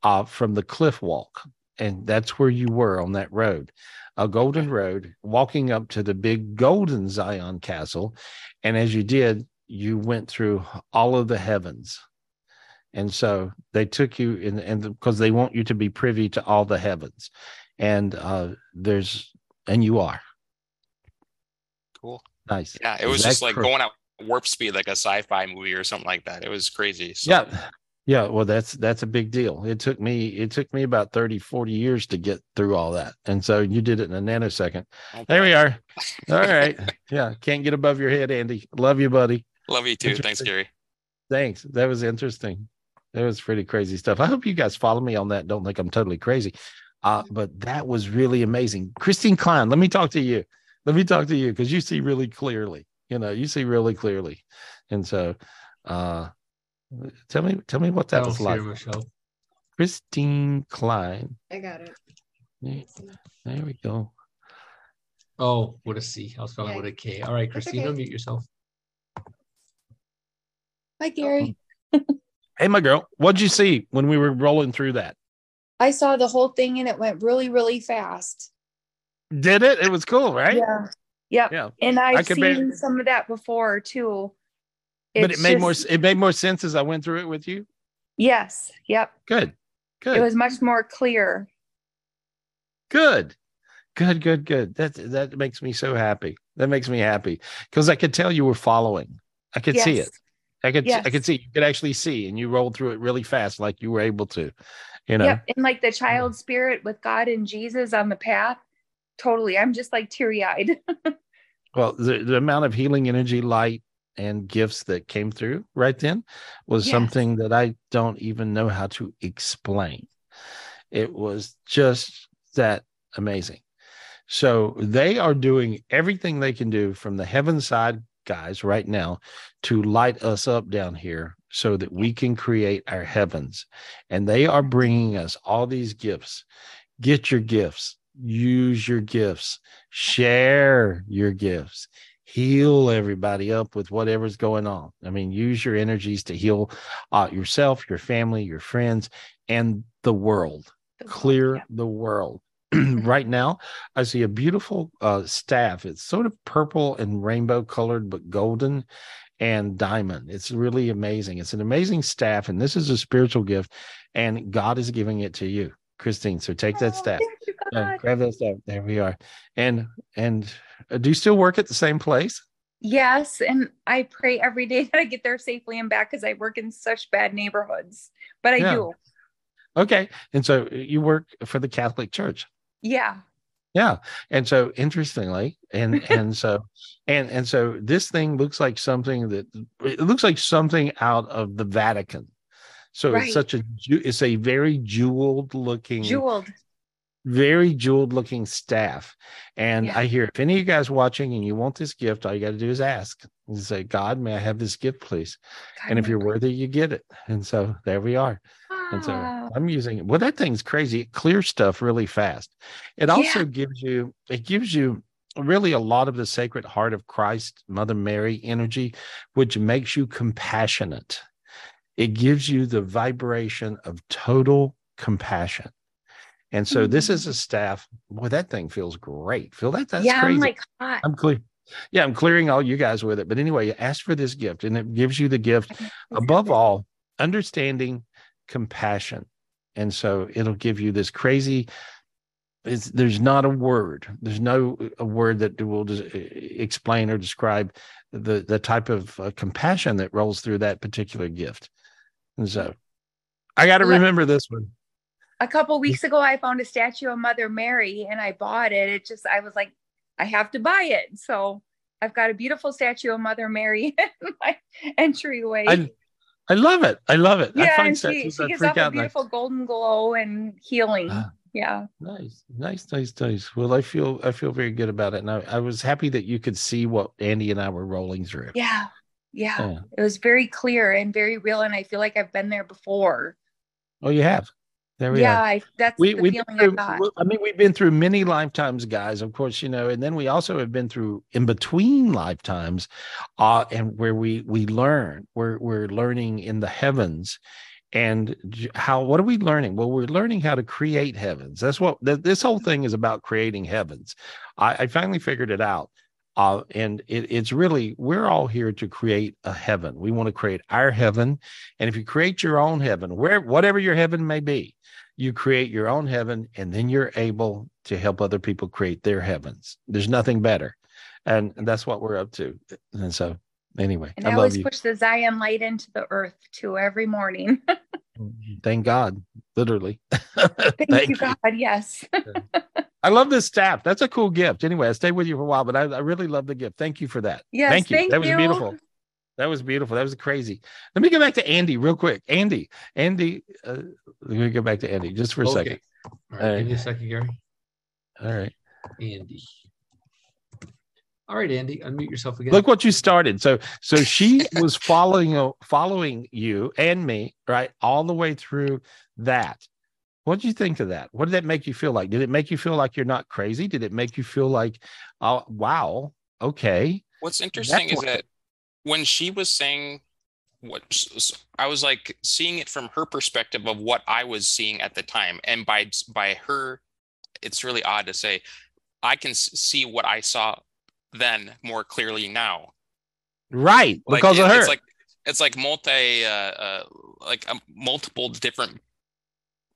uh, from the cliff walk and that's where you were on that road. A golden road walking up to the big golden zion castle and as you did you went through all of the heavens. And so they took you in and because they want you to be privy to all the heavens. And uh there's and you are. Cool. Nice. Yeah it was just like going at warp speed like a sci-fi movie or something like that it was crazy so. yeah yeah, well that's that's a big deal. It took me it took me about 30 40 years to get through all that. And so you did it in a nanosecond. Okay. There we are. All right. yeah, can't get above your head, Andy. Love you, buddy. Love you too. Thanks, Gary. Thanks. That was interesting. That was pretty crazy stuff. I hope you guys follow me on that. Don't think I'm totally crazy. Uh, but that was really amazing. Christine Klein, let me talk to you. Let me talk to you because you see really clearly. You know, you see really clearly. And so uh Tell me, tell me what that was like. Michelle. Christine Klein. I got it. There, we go. Oh, with a C. I was spelling yeah. with a K. All right, Christine, okay. mute yourself. Hi, Gary. [LAUGHS] hey, my girl. What'd you see when we were rolling through that? I saw the whole thing and it went really, really fast. Did it? It was cool, right? Yeah. Yep. Yeah. And I've seen some of that before too but it made just, more it made more sense as I went through it with you. Yes. Yep. Good. Good. It was much more clear. Good. Good, good, good. That that makes me so happy. That makes me happy because I could tell you were following. I could yes. see it. I could yes. I could see you could actually see and you rolled through it really fast like you were able to. You know. Yep. And like the child spirit with God and Jesus on the path. Totally. I'm just like teary-eyed. [LAUGHS] well, the, the amount of healing energy, light, and gifts that came through right then was yes. something that I don't even know how to explain. It was just that amazing. So they are doing everything they can do from the heaven side guys right now to light us up down here so that we can create our heavens. And they are bringing us all these gifts. Get your gifts, use your gifts, share your gifts heal everybody up with whatever's going on. I mean, use your energies to heal uh, yourself, your family, your friends, and the world. The Clear world, yeah. the world. [CLEARS THROAT] [CLEARS THROAT] right now, I see a beautiful uh, staff. It's sort of purple and rainbow colored, but golden and diamond. It's really amazing. It's an amazing staff, and this is a spiritual gift, and God is giving it to you. Christine. So take that oh, step. Uh, grab that step. There we are. And and uh, do you still work at the same place? Yes, and I pray every day [LAUGHS] that I get there safely and back because I work in such bad neighborhoods. But I yeah. do. Okay, and so uh, you work for the Catholic Church. Yeah. Yeah, and so interestingly, and [LAUGHS] and so and and so this thing looks like something that it looks like something out of the Vatican. So right. it's such a it's a very jeweled looking jeweled very jeweled looking staff. And yeah. I hear if any of you guys watching and you want this gift, all you got to do is ask and say, God, may I have this gift, please? God, and if you're worthy, you get it. And so there we are. Ah. And so ah. I'm using it. Well, that thing's crazy. It clears stuff really fast. It also yeah. gives you, it gives you really a lot of the sacred heart of Christ, Mother Mary energy, which makes you compassionate. It gives you the vibration of total compassion. And so mm-hmm. this is a staff. Boy, that thing feels great. Feel that? That's yeah, crazy. I'm like hot. I'm clear. Yeah, I'm clearing all you guys with it. But anyway, you ask for this gift, and it gives you the gift above all, understanding, compassion. And so it'll give you this crazy. It's, there's not a word. There's no a word that will explain or describe the the type of uh, compassion that rolls through that particular gift. And so, I got to remember this one. a couple weeks ago I found a statue of Mother Mary and I bought it. It just I was like, I have to buy it. So I've got a beautiful statue of Mother Mary [LAUGHS] in my entryway. I, I love it. I love it. I yeah, find and she, she gives freak off a out and I- beautiful golden glow and healing. Ah. yeah. Nice, nice, nice, nice. Well, I feel I feel very good about it, and I, I was happy that you could see what Andy and I were rolling through. Yeah. Yeah. Yeah. It was very clear and very real. And I feel like I've been there before. Oh, you have. There we yeah, are. I, that's We the feeling I got. I mean, we've been through many lifetimes, guys. Of course, you know, and then we also have been through in between lifetimes, uh, and where we we learn. We're we're learning in the heavens, and how what are we learning well we're learning how to create heavens that's what th- this whole thing is about creating heavens i, I finally figured it out uh, and it, it's really we're all here to create a heaven. We want to create our heaven. And if you create your own heaven where whatever your heaven may be you create your own heaven and then you're able to help other people create their heavens. There's nothing better. And, and that's what we're up to. And so anyway And i, I, always you. push the Zion light into the earth too every morning. [LAUGHS] thank god. Literally. [LAUGHS] Thank, you, God. Yes. [LAUGHS] I love this staff. That's a cool gift. Anyway, I stayed with you for a while, but I, I really love the gift. Thank you for that. Yes, thank you. thank that was you. beautiful. That was beautiful. That was crazy. Let me get back to Andy real quick. Andy, Andy, uh, let me go back to Andy just for a Okay. second. All All right, right. give me a second, Gary. All right. Andy. All right, Andy, unmute yourself again. Look what you started. So, so she [LAUGHS] was following, uh, following you and me, right, all the way through that. What did you think of that? What did that make you feel like? Did it make you feel like you're not crazy? Did it make you feel like, oh, wow, okay, What's interesting is what- that when she was saying what I was like seeing it from her perspective of what I was seeing at the time, and by by her, it's really odd to say I can see what I saw then more clearly now. right? Like, Because of her. It's like it's like multi uh, uh like um, multiple different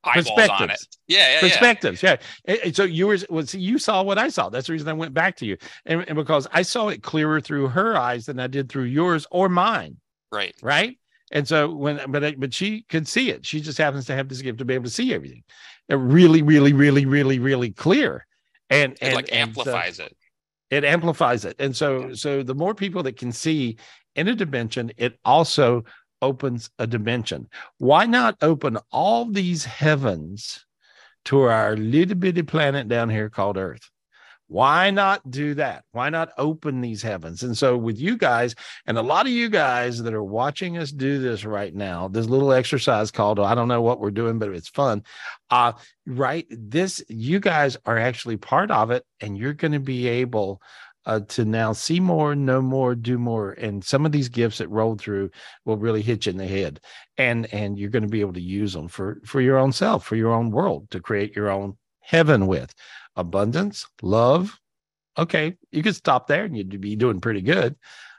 eyeballs on it. Perspectives. Yeah, yeah, yeah. perspectives yeah And- and so you were was you saw what i saw that's the reason i went back to you and, and because i saw it clearer through her eyes than i did through yours or mine Right. right and so when but I- but she could see it she just happens to have this gift to be able to see everything Uh, really really really really really clear and It and like and so- amplifies it. it amplifies it and so so the more people that can see in a dimension it also opens a dimension. Why not open all these heavens to our little bitty planet down here called earth? Why not do that? Why not open these heavens? And so with you guys and a lot of you guys that are watching us do this right now this little exercise called i don't know what we're doing but it's fun. Uh right this you guys are actually part of it and you're going to be able uh, to now see more know more do more and some of these gifts that roll through will really hit you in the head and and you're going to be able to use them for for your own self for your own world to create your own heaven with abundance love okay you could stop there and you'd be doing pretty good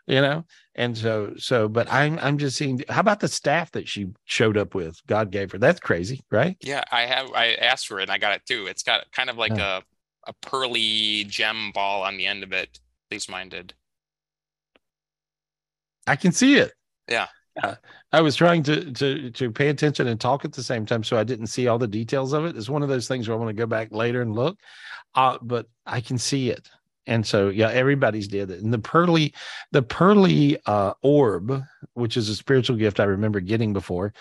you know and so so but i'm i'm just seeing how about the staff that she showed up with god gave her that's crazy right Yeah, I have. I asked for it and I got it too. It's got kind of like a a pearly gem ball on the end of it. At least mine did. I can see it. Yeah. Uh, I was trying to to to pay attention and talk at the same time, so I didn't see all the details of it. It's one of those things where I want to go back later and look, uh, but I can see it, and so yeah, everybody's did it. And the pearly, the pearly uh, orb, which is a spiritual gift I remember getting before,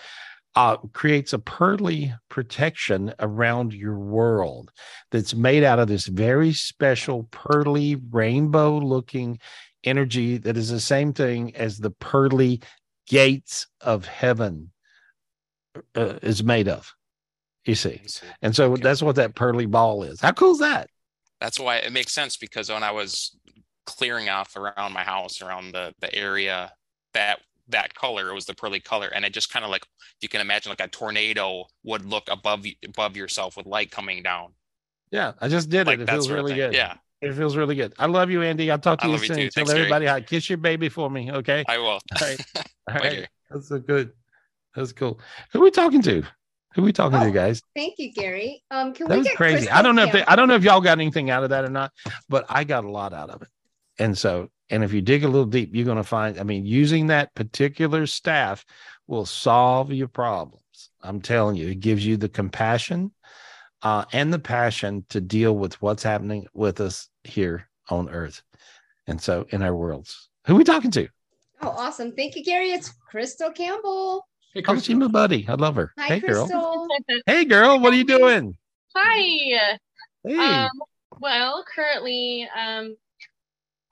uh, creates a pearly protection around your world that's made out of this very special pearly rainbow looking energy that is the same thing as the pearly gates of heaven uh, is made of you see see. and so Okay. that's what that pearly ball is how cool is that That's why it makes sense because when I was clearing off around my house, around the the area that that color, it was the pearly color, and it just kind of like you can imagine like a tornado would look above you, above yourself with light coming down. yeah i just did Like it it feels really good. Yeah, it feels really good. I love you andy. I'll talk to I you love you soon. too. tell Thanks, Gary. everybody hi. Kiss your baby for me okay? I will. all right. [LAUGHS] All Bye, right. That's so good. That's cool. Who are we talking to? Who are we talking to Oh, guys? Thank you, Gary. Um, can that we was get crazy. I don't know if they, I don't know if y'all got anything out of that or not, but I got a lot out of it. And so, and if you dig a little deep, you're going to find. I mean, using that particular staff will solve your problems. I'm telling you, it gives you the compassion uh, and the passion to deal with what's happening with us here on Earth, and so in our worlds. Who are we talking to? Oh, awesome. Thank you, Gary. It's Crystal Campbell. Hey, Oh, she's my buddy. I love her. Hi, hey, girl. Crystal. Hey, girl. What are you doing? Hi. Hey. Um, well, currently, um,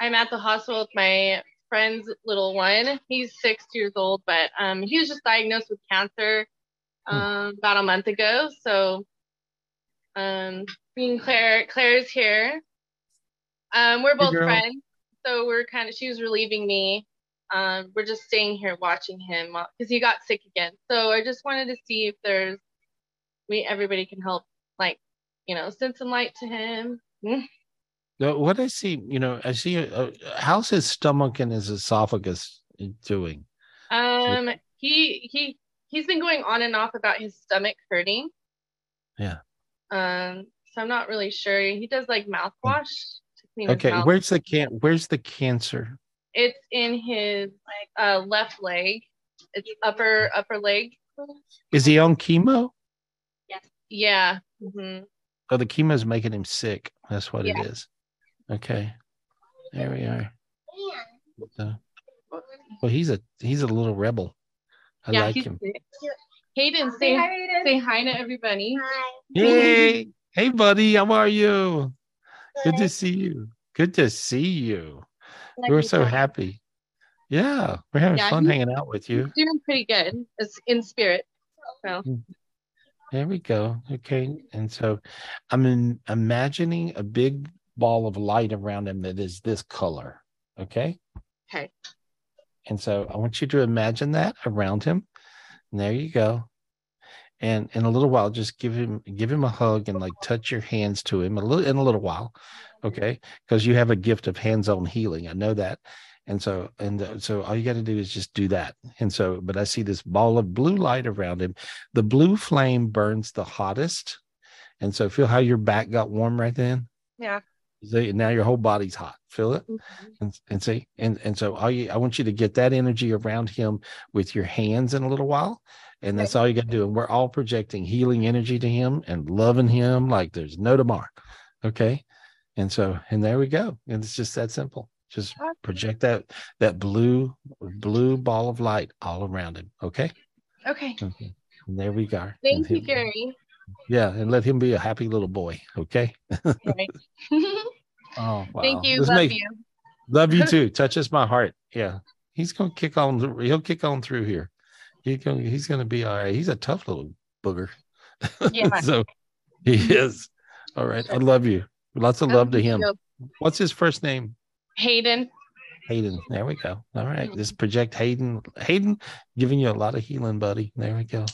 I'm at the hospital with my friend's little one. He's six years old, but um, he was just diagnosed with cancer Hmm. um, about a month ago. So, um, and Claire, Claire's here. Um, we're both girl. friends, so we're kind of. She was relieving me. Um, we're just staying here watching him because he got sick again. So I just wanted to see if there's we everybody can help, like, you know, send some light to him. [LAUGHS] No, what I see, you know, I see. Uh, how's his stomach and his esophagus doing? Um, he he he's been going on and off about his stomach hurting. Yeah. Um, so I'm not really sure. He does like mouthwash to clean Okay, where's the can? Where's the cancer? It's in his like uh left leg. It's upper upper leg. Is he on chemo? Yeah. hmm Oh, the chemo is making him sick. That's what Yeah. it is. Okay, there we are. So, well, he's a he's a little rebel. I yeah, like him. sick. Hayden, say say hi to everybody. Hey, hey, buddy, how are you? Good to see you. Good to see you. Like We're so said. happy. Yeah, we're having Yeah, fun hanging out with you. He's doing pretty good. It's in spirit. So mm. There we go. Okay. And so I'm in, imagining a big ball of light around him that is this color. Okay. okay. And so I want you to imagine that around him. And there you go. And in a little while, just give him give him a hug and like touch your hands to him a little in a little while. Okay. Because you have a gift of hands-on healing. I know that. And so, and uh, so all you got to do is just do that. And so, but I see this ball of blue light around him. The blue flame burns the hottest. And so feel how your back got warm right then. Yeah. See, now your whole body's hot. Feel it? Mm-hmm. And, and see, and, and so all you, I want you to get that energy around him with your hands in a little while. And that's all you got to do. And we're all projecting healing energy to him and loving him like there's no tomorrow. Okay. And so, and there we go. And it's just that simple. Just project that that blue blue ball of light all around him. Okay. Okay. Okay. And there we go. And Thank you, him- Gary. Yeah, and let him be a happy little boy. Okay. [LAUGHS] Oh, [LAUGHS] wow. Thank you. This Love make- you. Love you [LAUGHS] too. Touches my heart. Yeah. He's gonna kick on. He'll kick on through here. He's gonna. He's gonna be all right. He's a tough little booger. Yeah. so he is. All right. I love you. Lots of love to him. What's his first name? Hayden. Hayden. There we go. All right. Mm-hmm. Just project Hayden. Hayden giving you a lot of healing, buddy. There we go.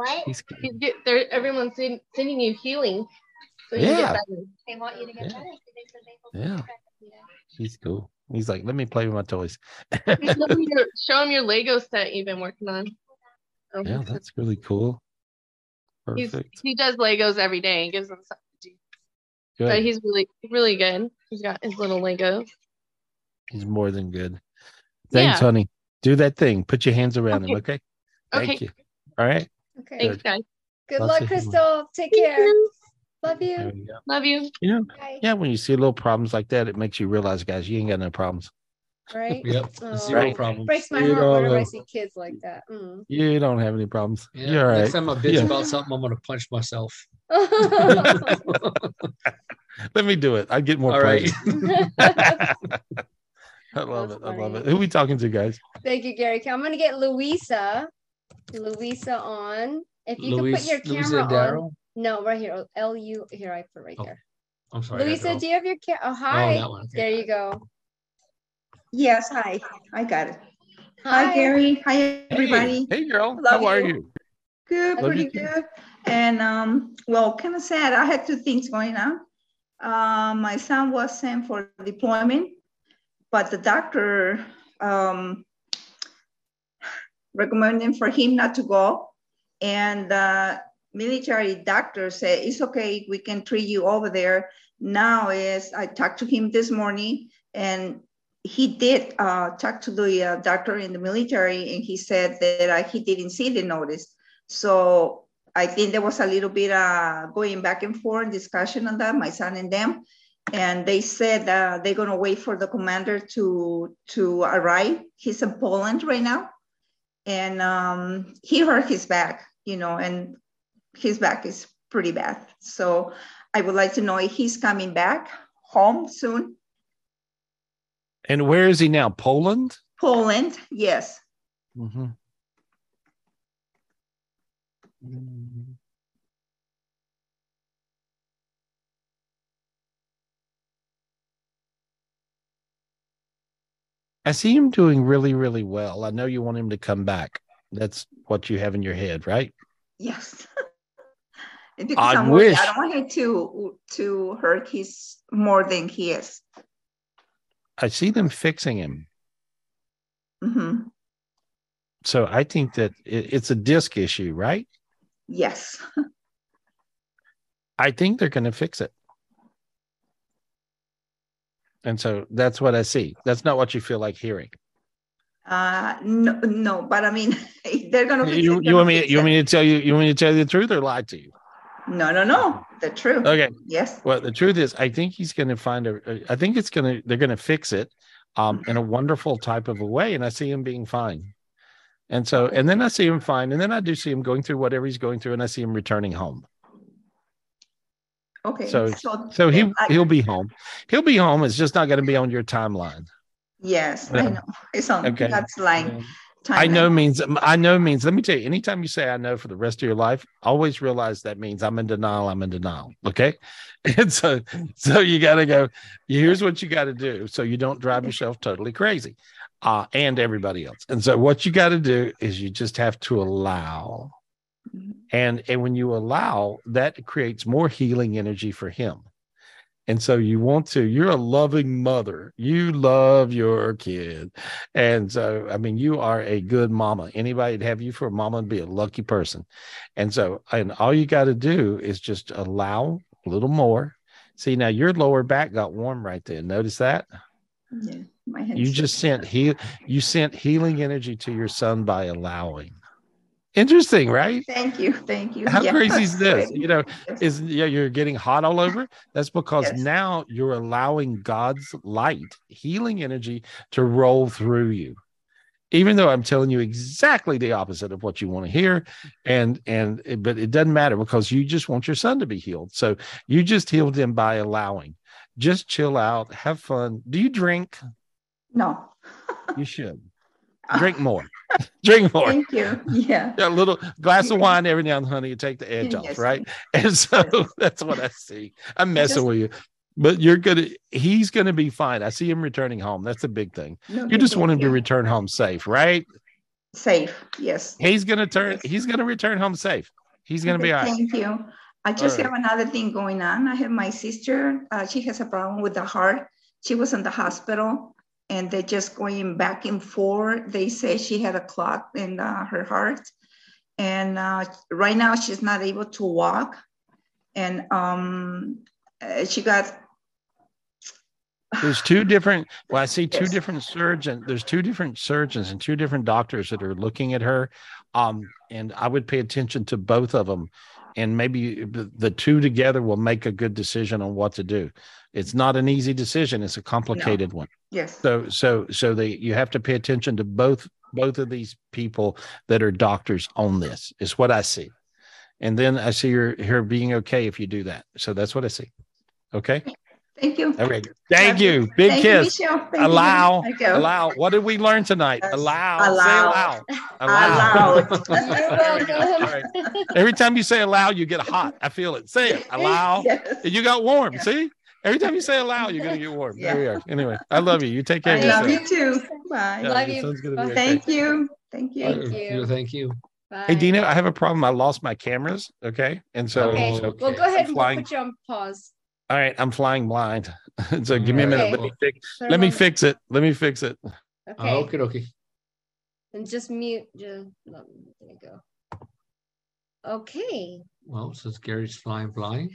What? He's He's get, there, everyone's send, sending you healing. So you Yeah. get. They want you to get Yeah. better. they said they Yeah. He's cool. He's like, let me play with my toys. show, [LAUGHS] him your, show him your Lego set you've been working on. Oh, Yeah, that's really cool. he's, Perfect. he does Legos every day and gives them something to do. Good. But he's really, really good. He's got his little Legos. He's more than good. Thanks, Yeah. honey. Do that thing. Put your hands around him, okay? Thank Okay. you. All right. Okay. Thanks, guys. Good Lots luck. Crystal. Take Thank care. you. Love you. Love you. You know, Bye. yeah, when you see little problems like that, it makes you realize, guys, you ain't got no problems. Right? Yep. Oh, Zero Right. problems. Breaks my You heart whenever I don't- see kids like that. Mm. You don't have any problems. Yeah. You're all Next right. time I bitch Yeah. about something, I'm gonna punch myself. [LAUGHS] [LAUGHS] Let me do it. I get more All right. pleasure. [LAUGHS] I love That's it. I love it. Who we talking to, guys? Thank you, Gary. I'm gonna get Louisa. Louisa on. If you Louise- can put your Louisa camera on. Darrow? No, right here. L U. Here, I put right Oh, there. I'm sorry. I Louisa, do you have your camera? Oh, hi. that one, okay. There you go. Yes, hi. I got it. Hi, Gary. Hi, everybody. Hey, girl. Love How are you. you? Good, Love pretty you good. And um, well, kind of sad. I had two things going on. Um, my son was sent for deployment, but the doctor um, recommended for him not to go. And the military doctor said it's okay. We can treat you over there. Now is I talked to him this morning, and he did uh, talk to the uh, doctor in the military, and he said that uh, he didn't see the notice. So I think there was a little bit uh, going back and forth discussion on that, my son and them. And they said uh, they're gonna wait for the commander to to arrive. He's in Poland right now, and um, he hurt his back, you know, and his back is pretty bad. So I would like to know if he's coming back home soon. And where is he now? Poland? Poland, yes. Mm-hmm. I see him doing really, really well. I know you want him to come back. That's what you have in your head, right? Yes. [LAUGHS] because I I'm worried. wish- I don't want him to to hurt his more than he is. I see them fixing him. hmm So I think that it, it's a disc issue, right? Yes. [LAUGHS] I think they're going to fix it. And so that's what I see. That's not what you feel like hearing. Uh, no, no, but I mean, [LAUGHS] they're gonna. fix You, it, you want me? You want me to tell you? You want me to tell you the truth or lie to you? No, no, no. The truth. Okay. Yes. Well, the truth is, I think he's going to find a. I think it's going to. They're going to fix it, um, in a wonderful type of a way, and I see him being fine. And so, and then I see him fine, and then I do see him going through whatever he's going through, and I see him returning home. Okay. So, so he I- he'll be [LAUGHS] home. He'll be home. It's just not going to be on your timeline. Yes, I Yeah. know. It's on Okay. God's line. I timeline. know means I know means let me tell you, anytime you say I know for the rest of your life, always realize that means I'm in denial, I'm in denial. Okay. [LAUGHS] And so so you gotta go, here's what you gotta do so you don't drive [LAUGHS] yourself totally crazy. Uh, and everybody else. And so what you gotta do is you just have to allow. Mm-hmm. And and when you allow, that creates more healing energy for him. And so you want to, you're a loving mother. You love your kid. And so, I mean, you are a good mama. Anybody to have you for a mama would be a lucky person. And so, and all you got to do is just allow a little more. See, now your lower back got warm right there. Notice that? Yeah, my hands. You just sent heal, you sent healing energy to your son by allowing. Interesting, right? Thank you, thank you. How [LAUGHS] Yeah, crazy is this? You know, is yeah, you're getting hot all over. That's because Yes. now you're allowing God's light, healing energy to roll through you. Even though I'm telling you exactly the opposite of what you want to hear, and and but it doesn't matter because you just want your son to be healed. So you just healed him by allowing. Just chill out, have fun. Do you drink? No, You should [LAUGHS] drink more. [LAUGHS] drink more. thank you. Yeah. [LAUGHS] Yeah, a little glass of wine every now and then, honey, you take the edge off, right? [LAUGHS] And so that's what I see. I'm messing just- with you, but you're gonna. He's gonna be fine. I see him returning home. That's a big thing. No, You just want him to return home safe, right? Safe. Yes. He's gonna turn. He's gonna return home safe. He's gonna be all right. Thank you. I just have another thing going on. I have my sister. Uh, she has a problem with the heart. She was in the hospital, and they're just going back and forth. They say she had a clot in uh, her heart, and uh, right now she's not able to walk. And um, uh, she got There's two different. Well, I see two Yes. different surgeons. There's two different surgeons and two different doctors that are looking at her. Um, and I would pay attention to both of them, and maybe the two together will make a good decision on what to do. It's not an easy decision. It's a complicated one. yes. So, so, so they you have to pay attention to both both of these people that are doctors on this. Is what I see, and then I see her her being okay if you do that. So that's what I see. Okay. Thank you. All right. [LAUGHS] Thank Love you. Big Thank kiss. Michelle. Thank you. allow. You. Allow. What did we learn tonight? Allow. Allow. Say allow. Allow. There we go. All right. Every time you say allow, you get hot. I feel it. Say it. Allow. [LAUGHS] Yes. You got warm. See? Every time you say allow, you're gonna get warm. There we are. Anyway, I love you. You take care I of love yourself. you too. Bye. Yeah, Love you. son's gonna be Bye. okay. Thank you. Thank you. Thank you. Thank you. Bye. Hey Dina, I have a problem. I lost my cameras. Okay. And so, Okay. so- Well, go ahead and we'll flying. put you on pause. All right, I'm flying blind. [LAUGHS] so give me a minute. Okay. Let me fix let me fix it. Let me fix it. Okay. Okay, okay. And just mute. Just, no, there you go. Okay. Well, since Gary's flying blind,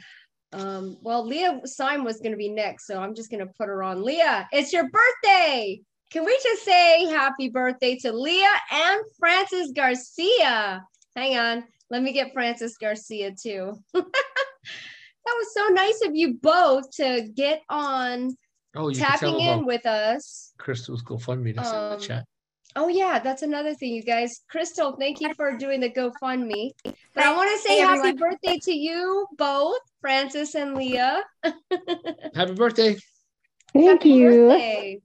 Um, well, Leah Syme was going to be next, so I'm just going to put her on. Leah, it's your birthday. Can we just say happy birthday to Leah and Francis Garcia? Hang on. Let me get Francis Garcia too. [LAUGHS] that was so nice of you both to get on Oh, tapping in with us. Crystal's GoFundMe. That's in Um, the chat. Oh yeah, that's another thing, you guys. Crystal, thank you for doing the GoFundMe. But I want to say Hey, happy everyone. birthday to you both, Francis and Leah. [LAUGHS] Happy birthday. Thank Happy you. birthday.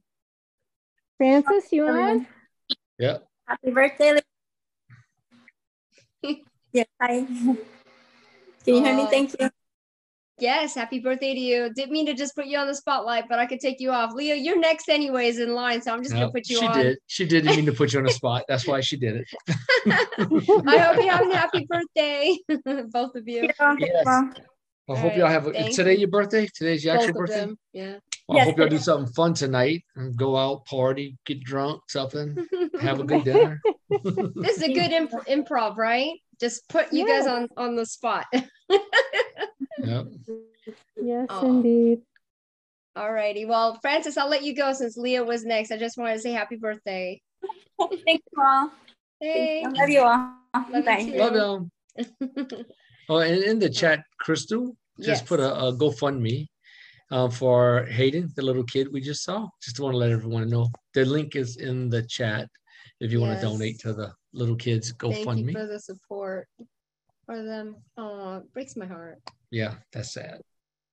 Francis, you on? Everyone. Yeah. Happy birthday. Lee. [LAUGHS] yes, hi. [LAUGHS] Can you hear me? Thank you. Yes, happy birthday to you. Didn't mean to just put you on the spotlight, but I could take you off. Leo, you're next anyways in line, so I'm just No, gonna put you she on. She did. She didn't mean to put you on the [LAUGHS] spot. That's why she did it. [LAUGHS] I hope you have a happy birthday, [LAUGHS] both of you. Yes. I All hope y'all have a, today you. your birthday. Today's your Both actual birthday. them. Yeah. Well, I hope y'all do something fun tonight and go out, party, get drunk, something, have a good dinner. this is a good imp- improv, right? Just put you guys on on the spot. Yep. Yes, Aw. indeed. All righty. Well, Francis, I'll let you go since Leah was next. I just wanted to say happy birthday. Thank you all. Hey. I love you all. Love Bye. you. Love y'all. [LAUGHS] Oh, and in the chat, Crystal just Yes. put a, a GoFundMe uh, for Hayden, the little kid we just saw. Just want to let everyone know. The link is in the chat if you want to donate to the little kids Thank you GoFundMe. for the support for them. Oh, it breaks my heart. Yeah, that's sad.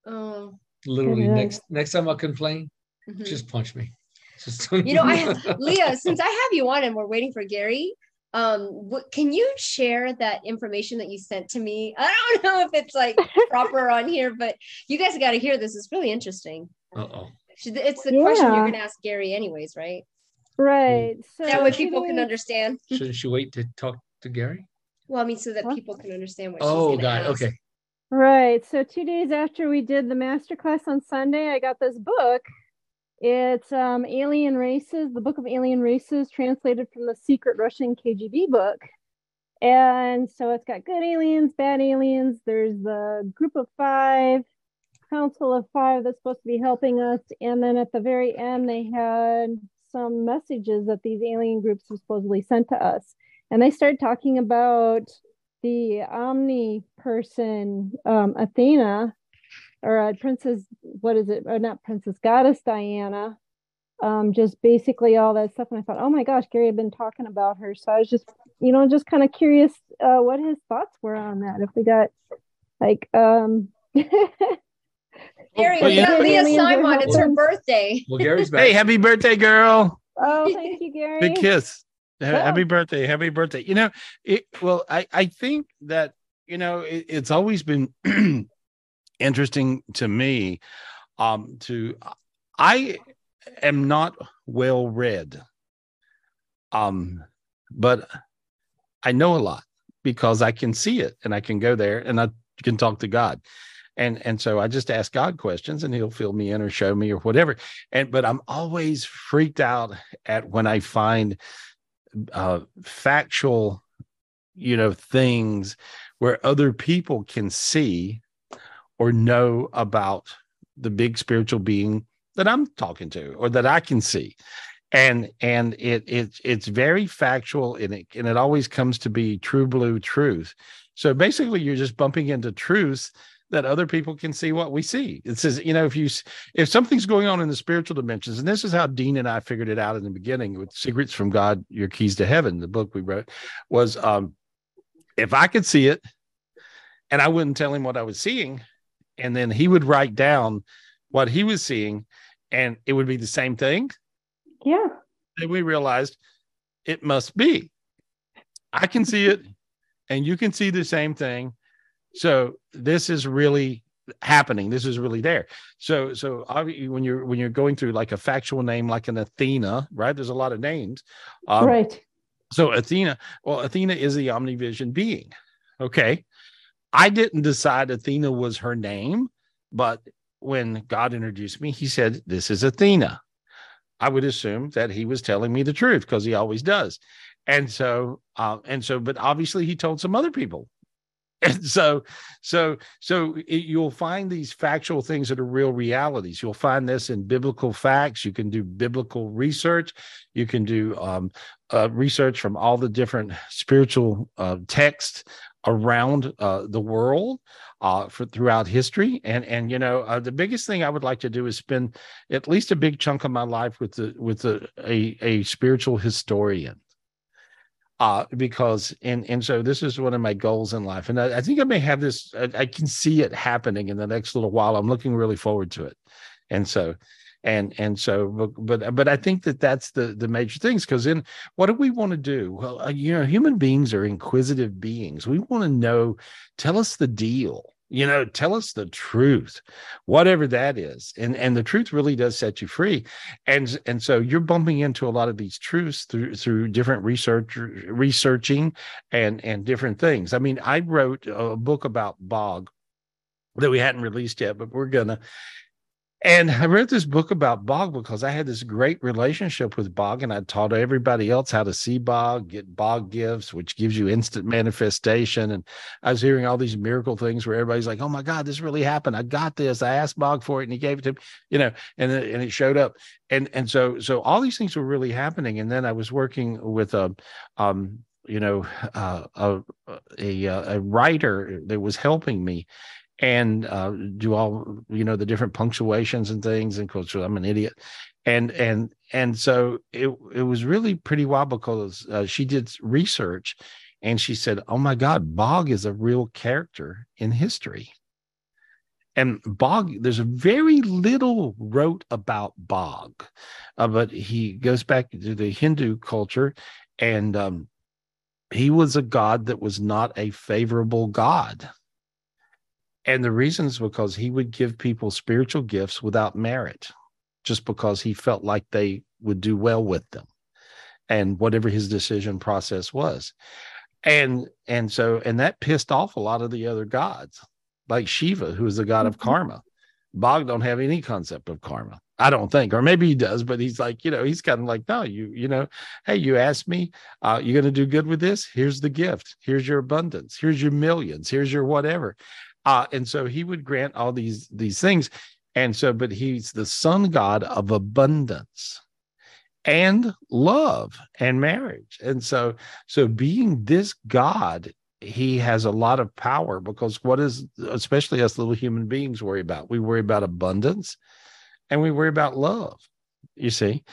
Oh, Literally, It is. next next time I complain, mhm. just punch me. [LAUGHS] Just you know, I have Leah. [LAUGHS] Since I have you on and we're waiting for Gary, um, what can you share that information that you sent to me? [LAUGHS] I don't know if it's like proper on here, but you guys got to hear this. It's really interesting. Uh oh. It's the question you're going to ask Gary, anyways, right? Right. So That way people can understand. Shouldn't she wait to talk to Gary? Well, I mean, so that people can understand what. Oh, she's God. ask. Okay. Right. So two days after we did the master class on Sunday, I got this book. It's um, Alien Races, the Book of Alien Races, translated from the Secret Russian KGB book. And so it's got good aliens, bad aliens. There's the group of five, council of five that's supposed to be helping us. And then at the very end, they had some messages that these alien groups supposedly sent to us. And they started talking about the Omni person, um, Athena, or uh, Princess, what is it? Or not Princess, Goddess Diana. Um, just basically all that stuff. And I thought, oh my gosh, Gary had been talking about her. So I was just, you know, just kind of curious uh, what his thoughts were on that. If we got like, um, Gary, Well, we got know- Leah Simon. It's her birthday. Well, Gary's [LAUGHS] back. Hey, happy birthday, girl. oh, [LAUGHS] thank you, Gary. Big kiss. Oh. Happy birthday. Happy birthday. You know, it well, I, I think that, you know, it, it's always been [CLEARS THROAT] interesting to me. Um, to I am not well read. Um, but I know a lot because I can see it and I can go there and I can talk to God. And and so I just ask God questions and he'll fill me in or show me or whatever. And but I'm always freaked out at when I find uh factual you know things where other people can see or know about the big spiritual being that I'm talking to or that I can see. And and it it it's very factual and it and it always comes to be true blue truth. So basically you're just bumping into truths that other people can see what we see it says you know if you if something's going on in the spiritual dimensions and this is how dean and i figured it out in the beginning with secrets from god your keys to heaven the book we wrote was um if i could see it and i wouldn't tell him what i was seeing and then he would write down what he was seeing and it would be the same thing Yeah. then we realized it must be. I can see it, and you can see the same thing. So this is really happening. This is really there. So so obviously when you're when you're going through like a factual name like an Athena, right? There's a lot of names. Um, right. so Athena, well, Athena is the omnivision being. Okay. I didn't decide Athena was her name, but when God introduced me, he said, This is Athena. I would assume that he was telling me the truth because he always does. And so, uh, and so, but obviously he told some other people. And [LAUGHS] so, so, so it, you'll find these factual things that are real realities. You'll find this in biblical facts. You can do biblical research. You can do um, uh, research from all the different spiritual uh, texts around uh, the world uh, for throughout history. And and you know, uh, the biggest thing I would like to do is spend at least a big chunk of my life with the with a a spiritual historian. Uh, because and and so this is one of my goals in life, and I, I think I may have this. I, I can see it happening in the next little while. I'm looking really forward to it, and so and and so but but, but i think that that's the the major things because then what do we want to do well uh, you know human beings are inquisitive beings we want to know tell us the deal you know tell us the truth whatever that is and and the truth really does set you free. And and so you're bumping into a lot of these truths through through different research researching and and different things. I mean i wrote a book about bog that we hadn't released yet but we're gonna and I wrote this book about Bog because I had this great relationship with Bog, and I taught everybody else how to see Bog, get Bog gifts, which gives you instant manifestation. And I was hearing all these miracle things where everybody's like, "Oh my God, this really happened! I got this. I asked Bog for it, and he gave it to me." You know, and and it showed up. And and so so all these things were really happening. And then I was working with a, um, you know, uh, a a a writer that was helping me and uh, do all you know the different punctuations and things and culture i'm an idiot. And and and so it it was really pretty wild because uh, she did research and she said oh my god bog is a real character in history. And bog there's very little wrote about bog uh, but he goes back to the hindu culture and um, he was a god that was not a favorable god and the reason is because he would give people spiritual gifts without merit, just because he felt like they would do well with them and whatever his decision process was. And and so and that pissed off a lot of the other gods, like Shiva, who is the god of mm-hmm. karma. Bog don't have any concept of karma. I don't think, or maybe he does, but he's like, you know, he's kind of like, no, you, you know, hey, you asked me, uh, you're going to do good with this. Here's the gift. Here's your abundance. Here's your millions. Here's your whatever. Uh, and so he would grant all these these things. And so, but he's the sun god of abundance and love and marriage. And so, so being this God, he has a lot of power because what is especially us little human beings worry about? We worry about abundance and we worry about love you see?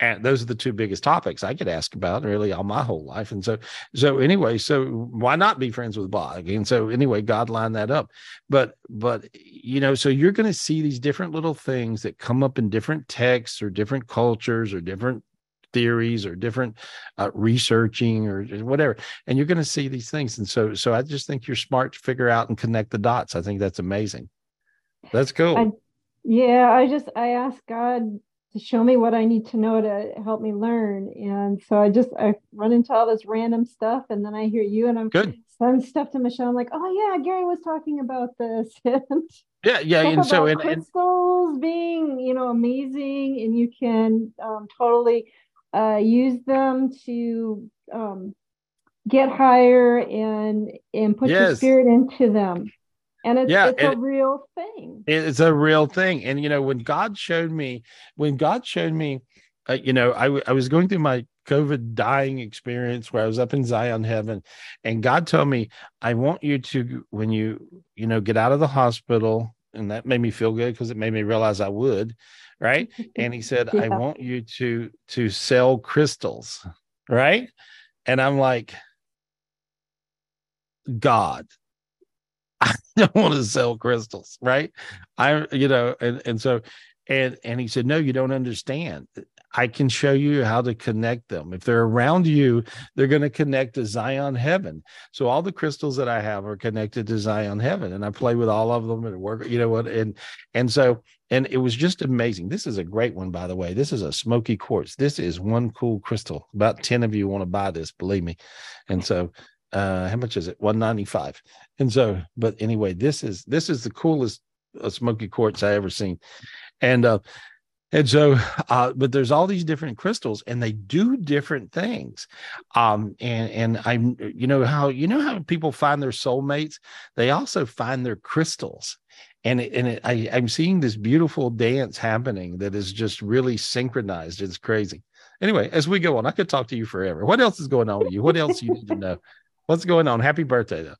And those are the two biggest topics i get asked about really all my whole life. And so so anyway so why not be friends with bog and so anyway god lined that up. But but you know so you're going to see these different little things that come up in different texts or different cultures or different theories or different uh, researching or whatever. And you're going to see these things. And so so i just think you're smart to figure out and connect the dots. I think that's amazing. That's cool. I, yeah i just i asked god to show me what I need to know to help me learn. And so I just I run into all this random stuff, and then I hear you, and I'm good. Send stuff to Michelle. I'm like, oh yeah, Gary was talking about this. [LAUGHS] yeah, yeah, and so and, crystals being you know amazing, and you can um, totally uh, use them to um, get higher and and put yes. your spirit into them and it's, yeah, it's a real thing. it's a real thing. And you know when god showed me when god showed me uh, you know I, w- I was going through my covid dying experience where i was up in zion heaven and god told me i want you to when you you know get out of the hospital and that made me feel good because it made me realize i would right? And he said [LAUGHS] yeah. i want you to to sell crystals right? And i'm like god [LAUGHS] I don't want to sell crystals, right? I, you know, and and so, and and he said, no, you don't understand. I can show you how to connect them. If they're around you, they're going to connect to Zion Heaven. So all the crystals that I have are connected to Zion Heaven, and I play with all of them and work. You know what? And and so and it was just amazing. This is a great one, by the way. This is a smoky quartz. This is one cool crystal. About ten of you want to buy this, believe me. And so uh how much is it? 195 and so but anyway this is this is the coolest uh, smoky quartz i ever seen. And uh and so uh but there's all these different crystals and they do different things. Um and and i'm you know how you know how people find their soulmates? They also find their crystals. And it, and it, I, i'm seeing this beautiful dance happening that is just really synchronized. It's crazy. Anyway as we go on i could talk to you forever. What else is going on with you? What else you need to know What's going on? Happy birthday, though.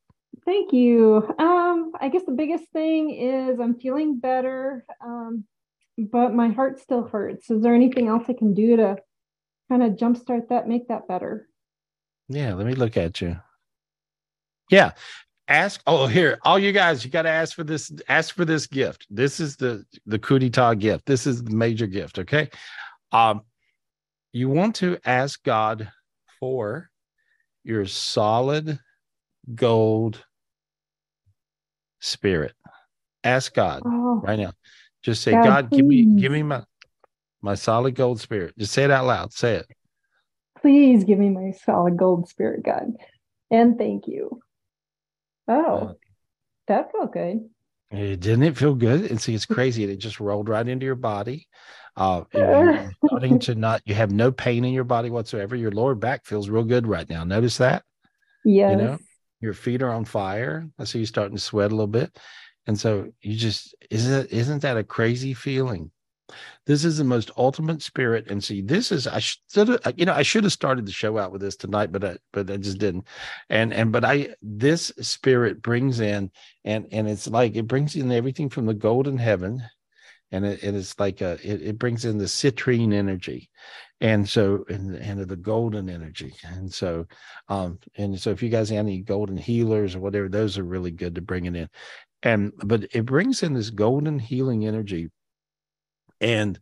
Thank you. Um, I guess the biggest thing is I'm feeling better, um, but my heart still hurts. Is there anything else I can do to kind of jumpstart that, make that better? Yeah, let me look at you. Yeah. Ask oh here, all you guys, you got to ask for this, ask for this gift. This is the the Kudita gift. This is the major gift. Okay. Um, you want to ask God for your solid gold spirit. Ask God Oh, right now. Just say, God, God, give me give me my my solid gold spirit. Just say it out loud. Say it. please give me my solid gold spirit, God. And thank you. Oh, uh, that felt good. Didn't it feel good? And see, it's crazy. It just rolled right into your body. Uh, [LAUGHS] starting to not, you have no pain in your body whatsoever. Your lower back feels real good right now. Notice that? Yeah. You know, your feet are on fire. I see you starting to sweat a little bit. And so you just, isn't, isn't that a crazy feeling? This is the most ultimate spirit. And see, this is, I should have, you know, I should have started the show out with this tonight, but I, but I just didn't. And, and, but I, this spirit brings in, and, and it's like, it brings in everything from the golden heaven. And it, it is like a, it, it brings in the citrine energy. And so, and, and the golden energy. And so, um, and so if you guys have any golden healers or whatever, those are really good to bring it in. And, but it brings in this golden healing energy and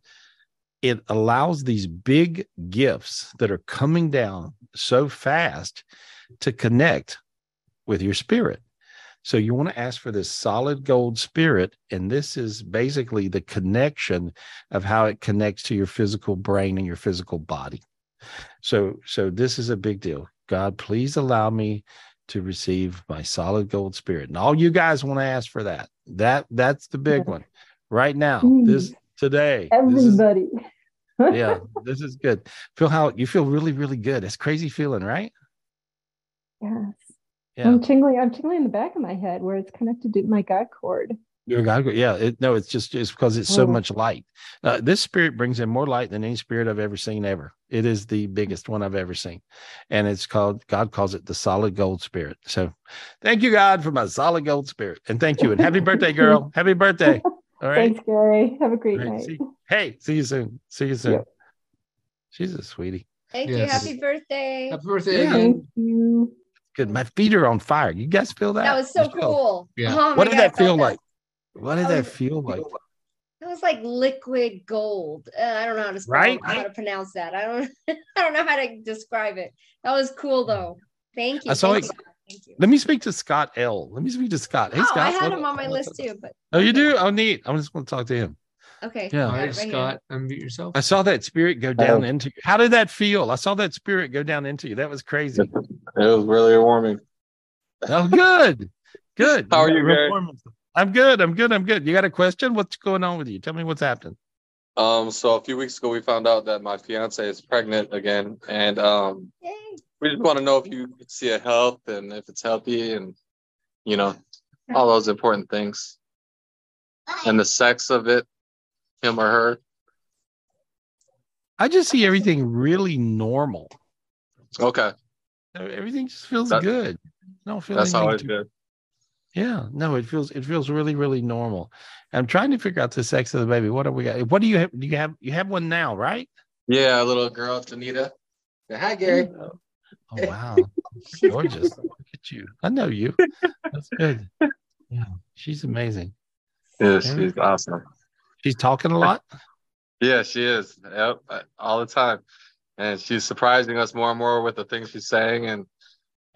it allows these big gifts that are coming down so fast to connect with your spirit. So you want to ask for this solid gold spirit, and this is basically the connection of how it connects to your physical brain and your physical body. So, so this is a big deal. God, please allow me to receive my solid gold spirit. And all you guys want to ask for that. That that's the big one. Right now, hmm. this today. This is, Everybody. [LAUGHS] yeah, this is good. Feel how you feel really, really good. It's crazy feeling, right? Yes. Yeah. I'm tingling. I'm tingling in the back of my head where it's connected to my God cord. Your God, yeah. It, no, it's just it's because it's so Oh. much light. Uh, this spirit brings in more light than any spirit I've ever seen ever. It is the biggest one I've ever seen, and it's called God calls it the solid gold spirit. So, thank you God for my solid gold spirit, and thank you and happy [LAUGHS] birthday, girl. Happy birthday. All right. Thanks, Gary. Have a great All right, night. see- hey, see you soon. See you soon. Yep. She's a sweetie. Thank you. Happy birthday. Happy birthday Yeah. Thank you. Good. My feet are on fire. You guys feel that? That was so You cool. Yeah. Oh What did God, that feel felt like? What did That that feel like? It was like liquid gold. Uh, I don't know how to spell, Right? how to pronounce that. I don't [LAUGHS] I don't know how to describe it. That was cool though. Thank you. I saw Thank it- you. Let me speak to Scott L. Let me speak to Scott. Hey, oh, Scott. I had what- him on my what's list up? too, but Oh, you do? Oh, neat. I'm just going to talk to him. Okay. Yeah. got All it right, right here. Scott, unmute yourself. I saw that spirit go down Oh. into you. How did that feel? I saw that spirit go down into you. That was crazy. It was really warming. Oh, good. Good. How are you, real Gary? I'm good. I'm good. I'm good. You got a question? What's going on with you? Tell me what's happening. Um, so a few weeks ago, we found out that my fiance is pregnant again, and um, Yay. we just want to know if you see a health and if it's healthy, and you know, all those important things, and the sex of it, him or her. I just see everything really normal. Okay, Everything just feels That- good. I don't feel that's always too- good. Yeah, no, it feels it feels really really normal. I'm trying to figure out the sex of the baby. What do we got? What do you have? Do you have you have one now, right? Yeah, a little girl, Danita. Say hi, Gary. Oh wow, gorgeous! [LAUGHS] Look at you. I know you. That's good. Yeah, she's amazing. Yeah, she's awesome. She's talking a lot. [LAUGHS] Yeah, she is. Yep, uh, all the time, and she's surprising us more and more with the things she's saying, and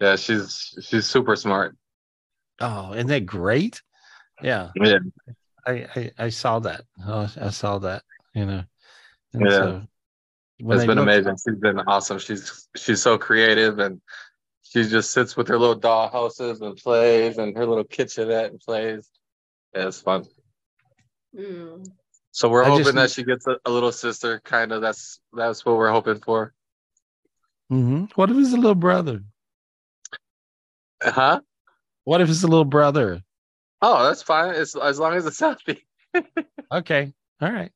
yeah, she's she's super smart. Oh, isn't that great? Yeah, Yeah, I I, I saw that. Oh, I saw that. You know. And Yeah. so it's been amazing. She's been awesome. She's she's so creative, and she just sits with her little doll houses and plays, and her little kitchenette and plays. Yeah, it's fun. Mm. So we're I just hoping that she gets a, a little sister. Kind of. That's that's what we're hoping for. Mhm. What if it's a little brother? Huh? What if it's a little brother? Oh, that's fine. It's as long as it's healthy. [LAUGHS] Okay, all right.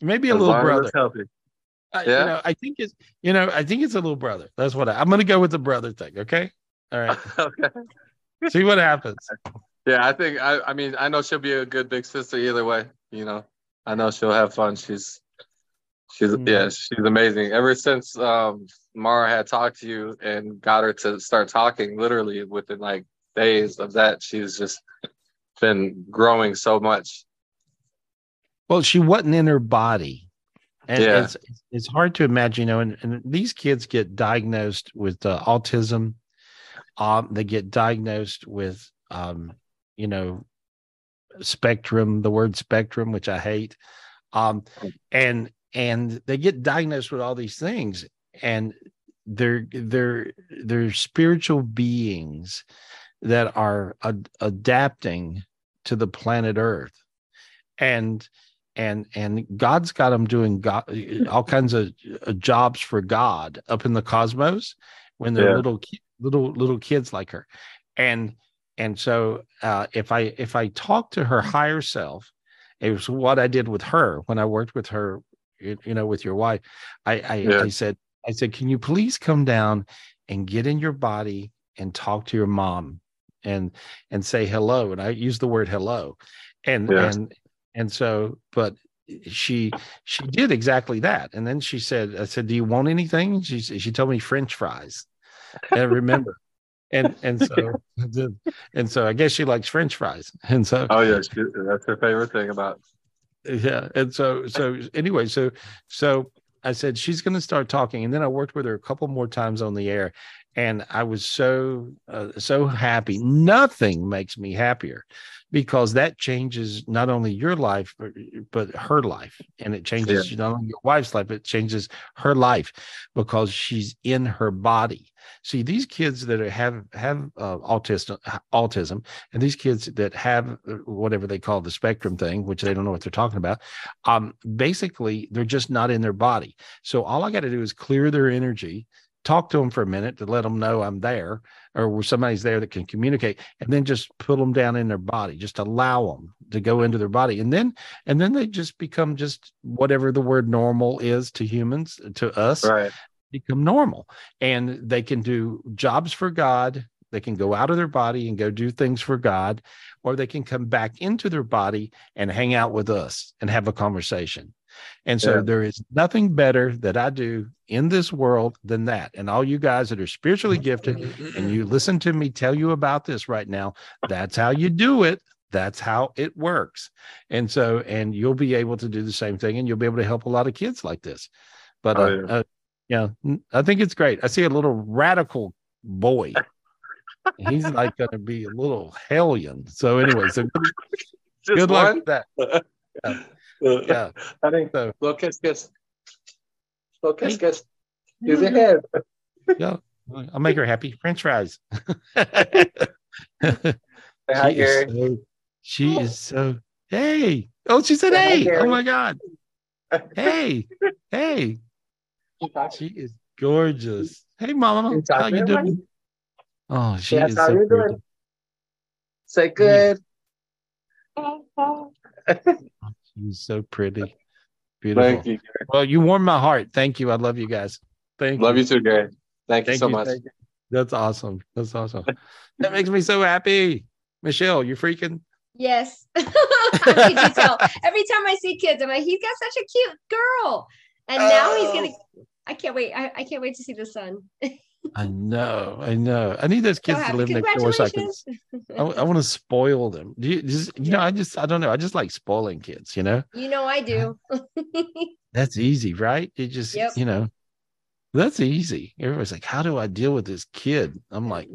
Maybe a As little brother. healthy. I, Yeah. You know, I think it's you know, I think it's a little brother. That's what I, I'm going to go with the brother thing. Okay. All right. [LAUGHS] okay. See what happens. [LAUGHS] Yeah, I think I. I mean, I know she'll be a good big sister either way. You know, I know she'll have fun. She's, she's Mm. yeah, she's amazing. Ever since um Mara had talked to you and got her to start talking, literally within like days of that, she's just been growing so much. Well, she wasn't in her body. And Yeah. it's, it's hard to imagine, you know, and, and these kids get diagnosed with uh, autism. Um, they get diagnosed with, um, you know, spectrum, the word spectrum, which I hate. Um, and, and they get diagnosed with all these things and they're, they're, they're spiritual beings that are ad- adapting to the planet earth and and and god's got them doing god, all kinds of uh, jobs for god up in the cosmos when they're Yeah. little little little kids like her and and so uh if i if i talk to her higher self it was what i did with her when i worked with her you you know with your wife i i, Yeah. I said i said can you please come down and get in your body and talk to your mom and and say hello? And i use the word hello. And Yeah. and and so but she she did exactly that. And then she said i said do you want anything? She she told me french fries. And I [LAUGHS] remember and and so [LAUGHS] and so i guess she likes french fries. And so Oh yeah, she, that's her favorite thing about. yeah and so so anyway so so i said she's going to start talking. And then i worked with her a couple more times on the air. And i was so uh, so happy. Nothing makes me happier because that changes not only your life but, but her life. And it changes not only your wife's life but it changes her life because she's in her body. See these kids that are, have have uh, autism autism and these kids that have uh, whatever they call the spectrum thing which they don't know what they're talking about um basically they're just not in their body. So all i got to do is clear their energy talk to them for a minute to let them know i'm there or where somebody's there that can communicate and then just put them down in their body just allow them to go into their body and then and then they just become just whatever the word normal is to humans to us Right. become normal and they can do jobs for God. They can go out of their body and go do things for God, or they can come back into their body and hang out with us and have a conversation. And so Yeah. there is nothing better that I do in this world than that. And all you guys that are spiritually gifted and you listen to me tell you about this right now, that's how you do it. That's how it works. And so, and you'll be able to do the same thing and you'll be able to help a lot of kids like this. But Oh, uh, yeah. uh, I think it's great. I see a little radical boy. He's like going to be a little hellion. So anyway, so good, [LAUGHS] good luck with that. Yeah. [LAUGHS] yeah. [LAUGHS] I think so. Little kiss, kiss. Little kiss, Hey. kiss. Use your head. [LAUGHS] Yeah, I'll make her happy. French fries. [LAUGHS] hi, she is so, she oh. is so. Hey, oh, she said, Say hi, "Hey, oh my God, hey, hey." She is gorgeous. Hey, Mama, how to you everybody? doing? Oh, she Yes, is how so you doing? Say good. She's so pretty. Beautiful. Thank you. Gary. Well, you warm my heart. Thank you. I love you guys. Thank you. Love you. you too, Gary. Thank you so you, much. you. That's awesome. That's awesome. that makes me so happy. Michelle, you freaking. Yes. Could you tell? Every time I see kids, I'm like, he's got such a cute girl. And now he's gonna oh. I can't wait. I, I can't wait to see the son. [LAUGHS] I know. I know. I need those kids to uh, live next door so I can. Congratulations. I, want to spoil them. Do you just, you know, I just, I don't know. I just like spoiling kids, you know? You know I uh-huh. do. [LAUGHS] That's easy, right? You just, Yep. you know, that's easy. Everybody's like, how do I deal with this kid? I'm like,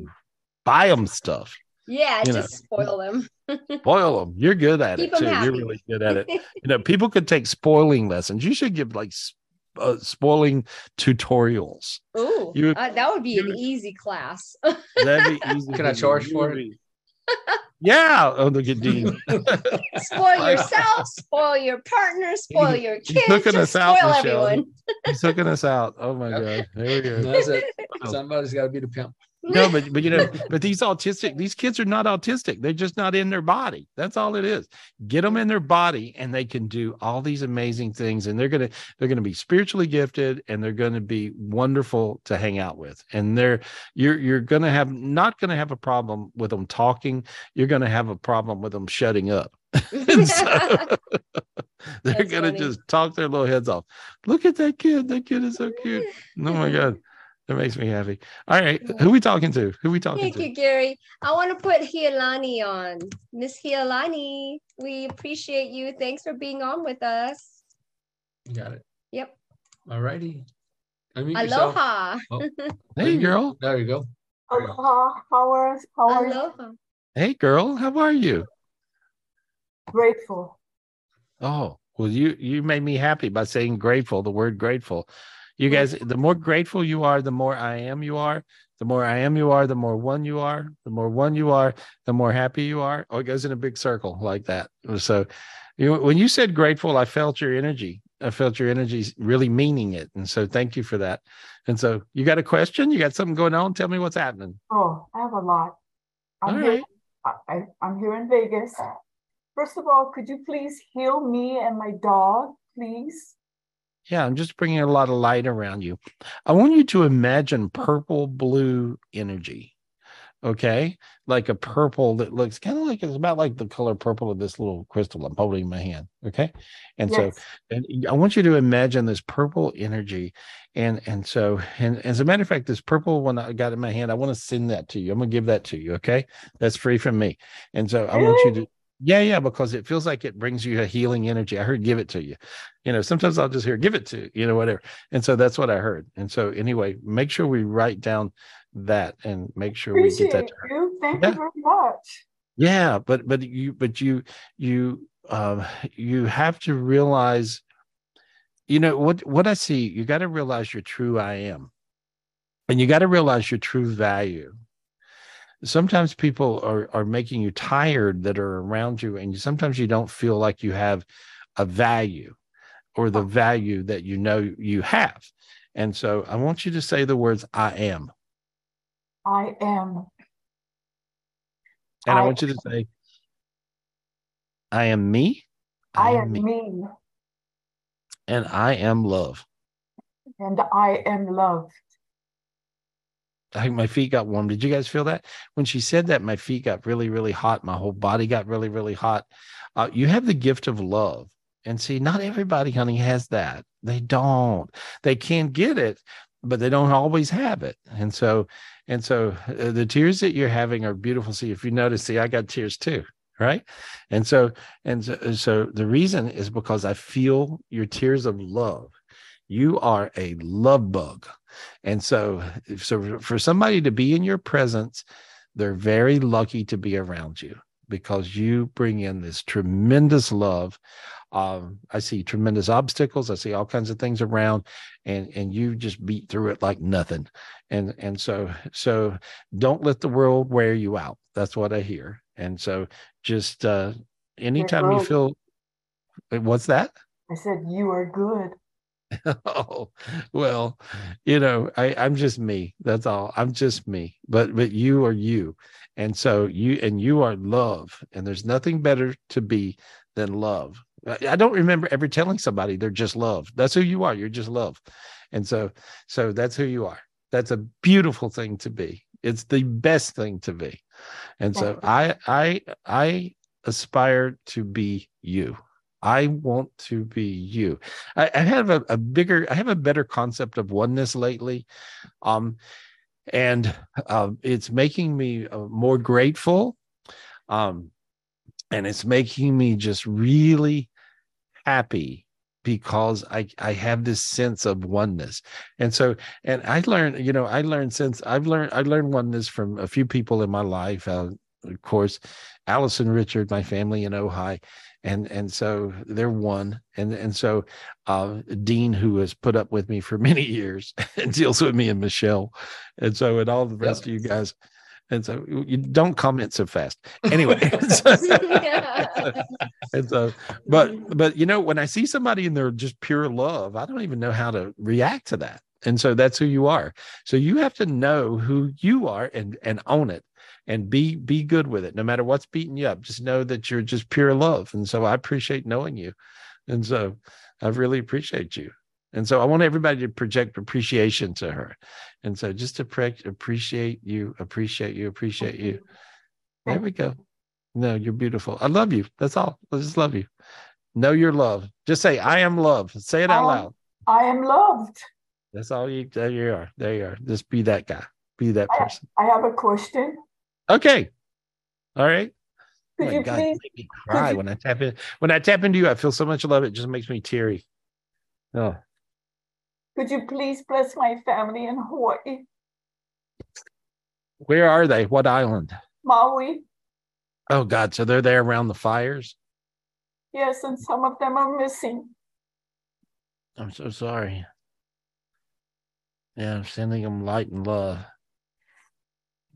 buy them stuff, yeah, You just spoil them. [LAUGHS] spoil them. You're good at Keep it too. You're really good at it. [LAUGHS] you know, people could take spoiling lessons. You should give like uh, spoiling tutorials. Oh, uh, that would be an easy class. [LAUGHS] That'd be easy. Can I charge for would it? Yeah. Oh, look at Dean. [LAUGHS] [LAUGHS] spoil yourself, spoil your partner, spoil your He's kids, hooking just us out, spoil Michelle. everyone. He's hooking us out. Oh my God. There we go. That's it. Somebody's got to be the pimp. No, but but you know, but these autistic, these kids are not autistic. They're just not in their body. That's all it is. Get them in their body, and they can do all these amazing things. And they're gonna they're gonna be spiritually gifted, and they're gonna be wonderful to hang out with. And they're you're you're gonna have not gonna have a problem with them talking. You're gonna have a problem with them shutting up. [LAUGHS] So [LAUGHS] they're That's gonna funny. just talk their little heads off. Look at that kid. That kid is so cute. Oh my god. That makes me happy. All right. Who we talking to? Who we talking Thank to? Thank you, Gary. I want to put Hialani on. Miss Hialani, we appreciate you. Thanks for being on with us. Got it. Yep. All righty. Unmute. Aloha. Oh, [LAUGHS] Hey girl. There you go. Aloha. How are, how are you? Aloha. Hey girl. How are you? Grateful. Oh, well, you you made me happy by saying grateful, the word grateful. You guys, the more grateful you are, the more I am you are. The more I am you are, the more one you are. The more one you are, the more happy you are. Oh, it goes in a big circle like that. So you when you said grateful, I felt your energy. I felt your energy really meaning it. And so thank you for that. And so you got a question? You got something going on? Tell me what's happening. Oh, I have a lot. I'm All here, right. I, I'm here in Vegas. First of all, could you please heal me and my dog, please? Yeah, I'm just bringing a lot of light around you. I want you to imagine purple blue energy. Okay. Like a purple that looks kind of like it's about like the color purple of this little crystal I'm holding in my hand. Okay. And Yes. so and I want you to imagine this purple energy. And and so and as a matter of fact, this purple one I got in my hand, I want to send that to you. I'm gonna give that to you. Okay. That's free from me. And so I want you to yeah, yeah, because it feels like it brings you a healing energy. I heard give it to you. You know, sometimes I'll just hear give it to, you you know, whatever. And so that's what I heard. And so anyway, make sure we write down that and make sure we get that Appreciate to you. Thank Yeah. you very much. Yeah, but but you but you you um you have to realize you know what what I see, you got to realize your true I am. And you got to realize your true value. Sometimes people are are making you tired that are around you and sometimes you don't feel like you have a value or the value that you know you have. And so I want you to say the words I am. I am. And I I want you to say I am me I am me and I am love. and I am loved. I my feet got warm. Did you guys feel that? When she said that, my feet got really, really hot. My whole body got really, really hot. Uh, you have the gift of love. And see, not everybody, honey, has that. They don't. They can't get it, but they don't always have it. And so, and so uh, the tears that you're having are beautiful. See, if you notice, see, I got tears too. Right. And so, and so, so the reason is because I feel your tears of love. You are a love bug. And so, so for somebody to be in your presence, they're very lucky to be around you because you bring in this tremendous love. Um, I see tremendous obstacles. I see all kinds of things around, and and you just beat through it like nothing. And and so so don't let the world wear you out. That's what I hear. And so just uh, anytime you feel, what's that? I said, You are good. [LAUGHS] oh well you know i i'm just me that's all i'm just me but but you are you and so you and you are love and there's nothing better to be than love. I I don't remember ever telling somebody they're just love that's who you are you're just love and so so that's who you are. That's a beautiful thing to be it's the best thing to be and so i i i aspire to be you I want to be you. I, I have a, a bigger, I have a better concept of oneness lately. Um, and um, it's making me uh, more grateful. Um, and it's making me just really happy because I, I have this sense of oneness. And so, and I learned, you know, I learned since I've learned, I learned oneness from a few people in my life. Uh, of course, Allison Richard, my family in Ojai and and so they're one and and so uh dean who has put up with me for [LAUGHS] many years and [LAUGHS] deals with me and michelle and so and all the rest of you guys and so you don't comment so fast. [LAUGHS] Anyway and so but but you know when i see somebody and they're just pure love i don't even know how to react to that And so that's who you are. So you have to know who you are and and own it and be be good with it. No matter what's beating you up just know that you're just pure love. And so i appreciate knowing you. And so i really appreciate you. And so i want everybody to project appreciation to her. And so just to pre- appreciate you appreciate you appreciate you. There we go. No you're beautiful. I love you. That's all. I just love you. Know your love. Just say i am love. Say it out I am- loud. I am loved. That's all you there you are there you are just be that guy be that person I have a question. okay all right Could my you God, please? make me cry when I tap in. When I tap into you, I feel so much love. It just makes me teary. Oh, Could you please bless my family in Hawaii, where are they? What island? Maui? Oh God, so they're there around the fires. Yes, and some of them are missing. I'm so sorry. Yeah, I'm sending them light and love.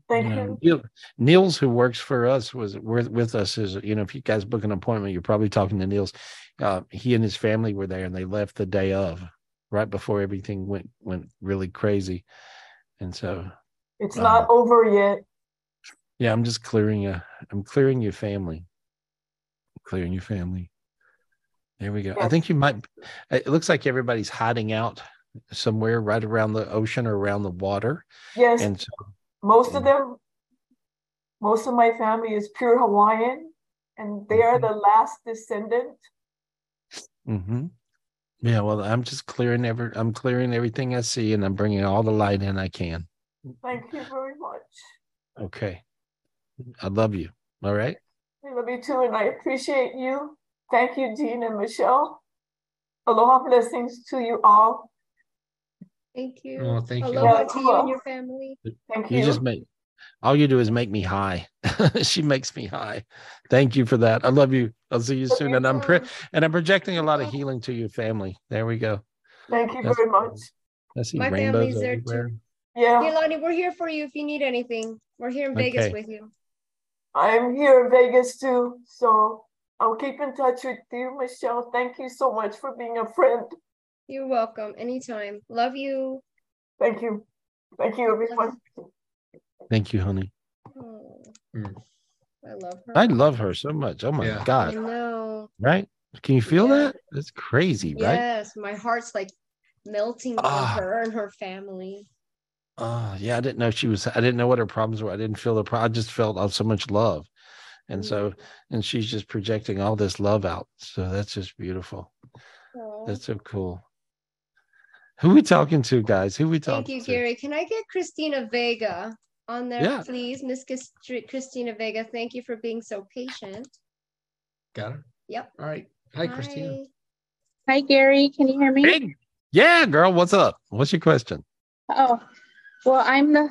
Thank You you. know, Neil, Niels, who works for us, was with, with us. Is you know, if you guys book an appointment, you're probably talking to Niels. Uh, he and his family were there, and they left the day of, right before everything went went really crazy. And so, It's um, not over yet. Yeah, I'm just clearing you. I'm clearing your family. Clearing your family. There we go. I think you might. It looks like everybody's hiding out somewhere right around the ocean or around the water. Yes, And so, most of them, most of my family is pure Hawaiian, and they are the last descendant. mhm. yeah. Well, I'm just clearing every. I'm clearing everything I see, and I'm bringing all the light in I can. Thank you very much. Okay. I love you. All right. I love you too, and I appreciate you. Thank you, Dean and Michelle. Aloha blessings to you all. Thank you. Oh, thank you. Aloha to you and your family. Thank You You just make all you do is make me high. [LAUGHS] she makes me high. Thank you for that. I love you. I'll see you soon. And I'm pre- and I'm projecting a lot of healing to your family. There we go. Thank you That's- very much. I see My rainbows family's there everywhere. too. Yeah. Hey, Lonnie, we're here for you if you need anything. We're here in Vegas Okay. with you. I'm here in Vegas too, so I'll keep in touch with you, Michelle. Thank you so much for being a friend. You're welcome. Anytime. Love you. Thank you. Thank you, everyone. Thank you, honey. Oh, Mm. I love her. I love her so much. Oh my I God. know. Right? Can you feel that? That's crazy, right? Yes, my heart's like melting for Ah. her and her family. Oh, yeah. I didn't know she was, I didn't know what her problems were. I didn't feel the pro- I just felt uh, so much love. And so, Mm-hmm. and she's just projecting all this love out. So that's just beautiful. Aw. That's so cool. Who we talking to, guys? Who we talking? To? Thank talking you, to? Gary. Can I get Christina Vega on there, Yeah. please? Miss Chris- Christina Vega, thank you for being so patient. Got her. Yep. All right. Hi, Christina. Hi, Gary. Can you hear me? Hey, yeah, girl. What's up? What's your question? Oh, well, I'm the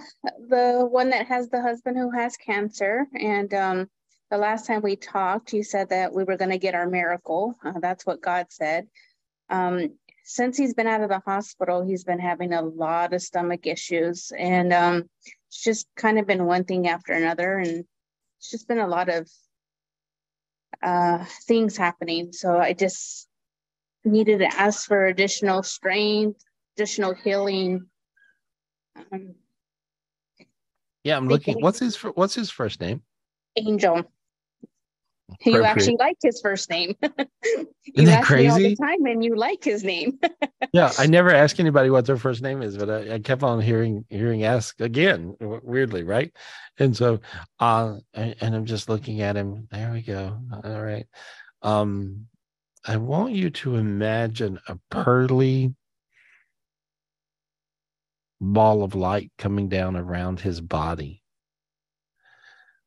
the one that has the husband who has cancer, and um, the last time we talked, you said that we were going to get our miracle. Uh, that's what God said. Um, since he's been out of the hospital, he's been having a lot of stomach issues, and um, it's just kind of been one thing after another, and it's just been a lot of uh, things happening. So I just needed to ask for additional strength, additional healing. Um, Yeah, I'm looking. What's his What's his first name? Angel. You actually like his first name. [LAUGHS] you Isn't that ask me all the time, and you like his name. [LAUGHS] Yeah, I never ask anybody what their first name is, but I, I kept on hearing hearing ask again, weirdly, right? And so, uh, and, and I'm just looking at him. There we go. All right. Um, I want you to imagine a pearly ball of light coming down around his body,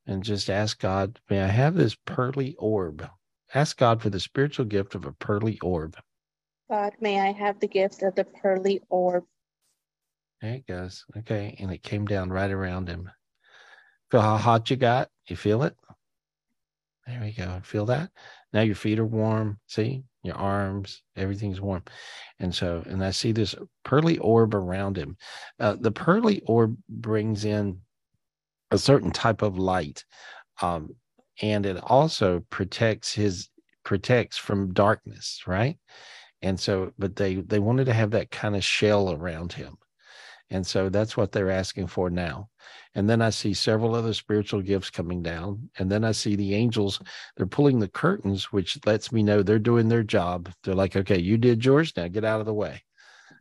and just ask God, may I have this pearly orb? Ask God for the spiritual gift of a pearly orb. God, may I have the gift of the pearly orb. There it goes. Okay. And it came down right around him. Feel how hot you got? You feel it? There we go. Feel that? Now your feet are warm. See? Your arms, everything's warm. And so, and I see this pearly orb around him. Uh, the pearly orb brings in a certain type of light. Um, and it also protects his protects from darkness, right? and so but they they wanted to have that kind of shell around him. And so that's what they're asking for now. And then i see several other spiritual gifts coming down. And then i see the angels they're pulling the curtains which lets me know they're doing their job. They're like okay you did yours. Now get out of the way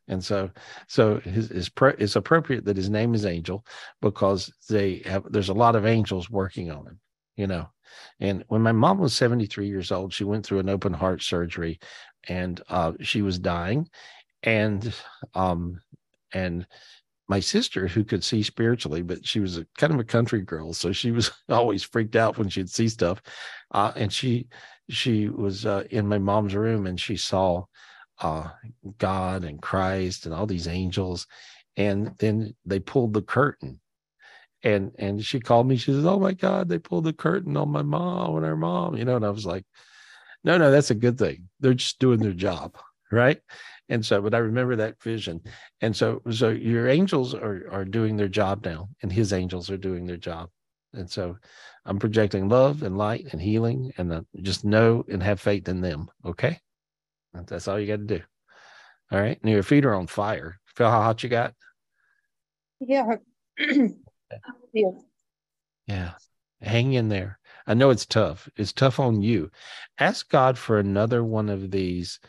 and so so his, his it's appropriate that his name is angel because they have there's a lot of angels working on him you know. And when my mom was 73 years old she went through an open heart surgery and uh, she was dying. And um and my sister who could see spiritually but she was a kind of a country girl so she was [LAUGHS] always freaked out when she'd see stuff. Uh, and she she was uh, in my mom's room and she saw uh, god and christ and all these angels. And then they pulled the curtain. And and she called me. She says oh my god they pulled the curtain on my mom and our mom you know and i was like no no that's a good thing. They're just doing their job right? And so but i remember that vision. And so so your angels are are doing their job now and his angels are doing their job. And so i'm projecting love and light and healing and the, just know and have faith in them okay that's all you got to do all right and your feet are on fire feel how hot you got yeah [CLEARS THROAT] yeah yeah hang in there i know it's tough it's tough on you ask god for another one of these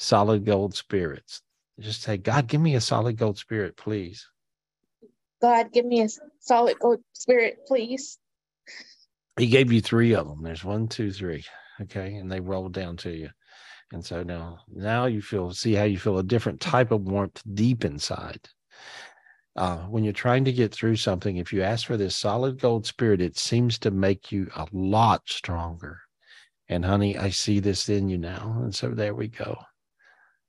solid gold spirits. Just say, God, give me a solid gold spirit, please. God, give me a solid gold spirit, please. He gave you three of them. There's one, two, three. Okay. And they roll down to you. And so now, now you feel, see how you feel a different type of warmth deep inside. Uh, when you're trying to get through something, if you ask for this solid gold spirit, it seems to make you a lot stronger. And honey, I see this in you now. And so there we go.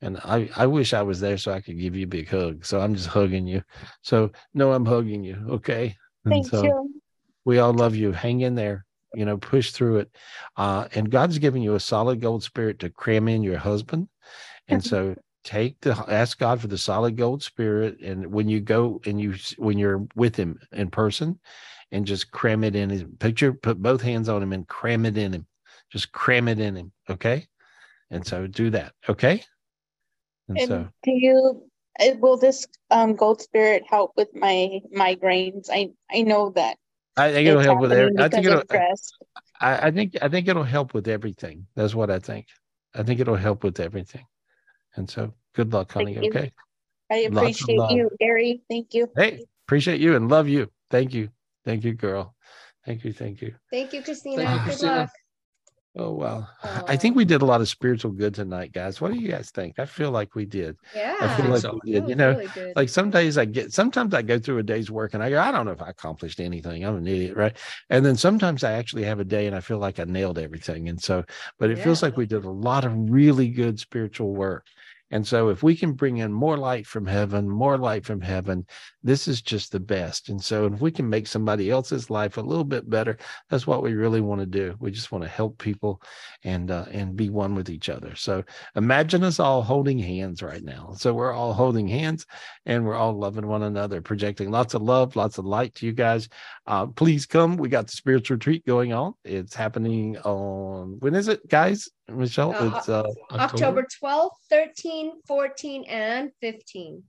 And I, I wish I was there so I could give you a big hug. So I'm just hugging you. So no, I'm hugging you. Okay. Thank so you. We all love you. Hang in there. You know, push through it. Uh, and God's giving you a solid gold spirit to cram in your husband. And so take the ask God for the solid gold spirit. And when you go and you when you're with him in person and just cram it in his picture, put both hands on him and cram it in him. Just cram it in him. Okay. And so do that. Okay. And, and so, do you will this um, gold spirit help with my migraines? I I know that. I think it'll help with everything. I think it'll. I, I think I think it'll help with everything. That's what I think. I think it'll help with everything. And so, good luck, honey. Okay. I appreciate you, Gary. Thank you. Hey, appreciate you and love you. Thank you. Thank you, girl. Thank you. Thank you. Thank you, Christina. Thank you, good luck. Oh wow. [LAUGHS] I think we did a lot of spiritual good tonight, guys. What do you guys think? I feel like we did. Yeah. I feel like so. we did. You know, really like some days I get sometimes I go through a day's work and I go, I don't know if I accomplished anything. I'm an idiot, right? And then sometimes I actually have a day and I feel like I nailed everything. And so, but it feels like we did a lot of really good spiritual work. And so, if we can bring in more light from heaven, more light from heaven, this is just the best. And so, if we can make somebody else's life a little bit better, that's what we really want to do. We just want to help people and uh, and be one with each other. So, imagine us all holding hands right now. So, we're all holding hands and we're all loving one another, projecting lots of love, lots of light to you guys. Uh, please come. We got the spiritual retreat going on. It's happening on when is it, guys? Michelle, Uh, it's uh, October 12th, 13, 14, and 15.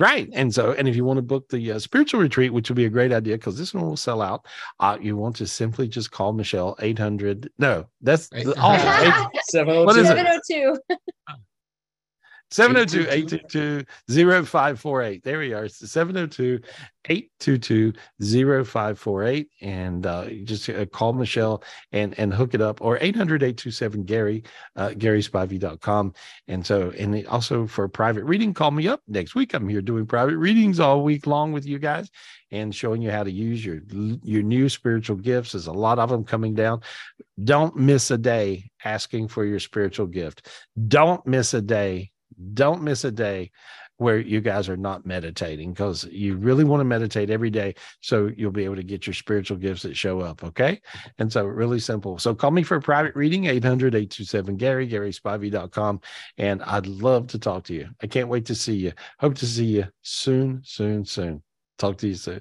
Right. And so, and if you want to book the uh, spiritual retreat, which would be a great idea because this one will sell out, uh, you want to simply just call Michelle 800. No, that's the awful. Eight- [LAUGHS] What is it? 702. [LAUGHS] 702 822 0548. There we are. It's 702 822 0548. And uh, just uh, call Michelle and, and hook it up or 800 827 Gary, uh, GarySpivey.com. And so, and also for private reading, call me up next week. I'm here doing private readings all week long with you guys and showing you how to use your your new spiritual gifts. There's a lot of them coming down. Don't miss a day asking for your spiritual gift. Don't miss a day. Don't miss a day where you guys are not meditating because you really want to meditate every day so you'll be able to get your spiritual gifts that show up okay? And so really simple. So call me for a private reading 800-827 gary garyspivey.com and i'd love to talk to you. I can't wait to see you. Hope to see you soon soon soon. Talk to you soon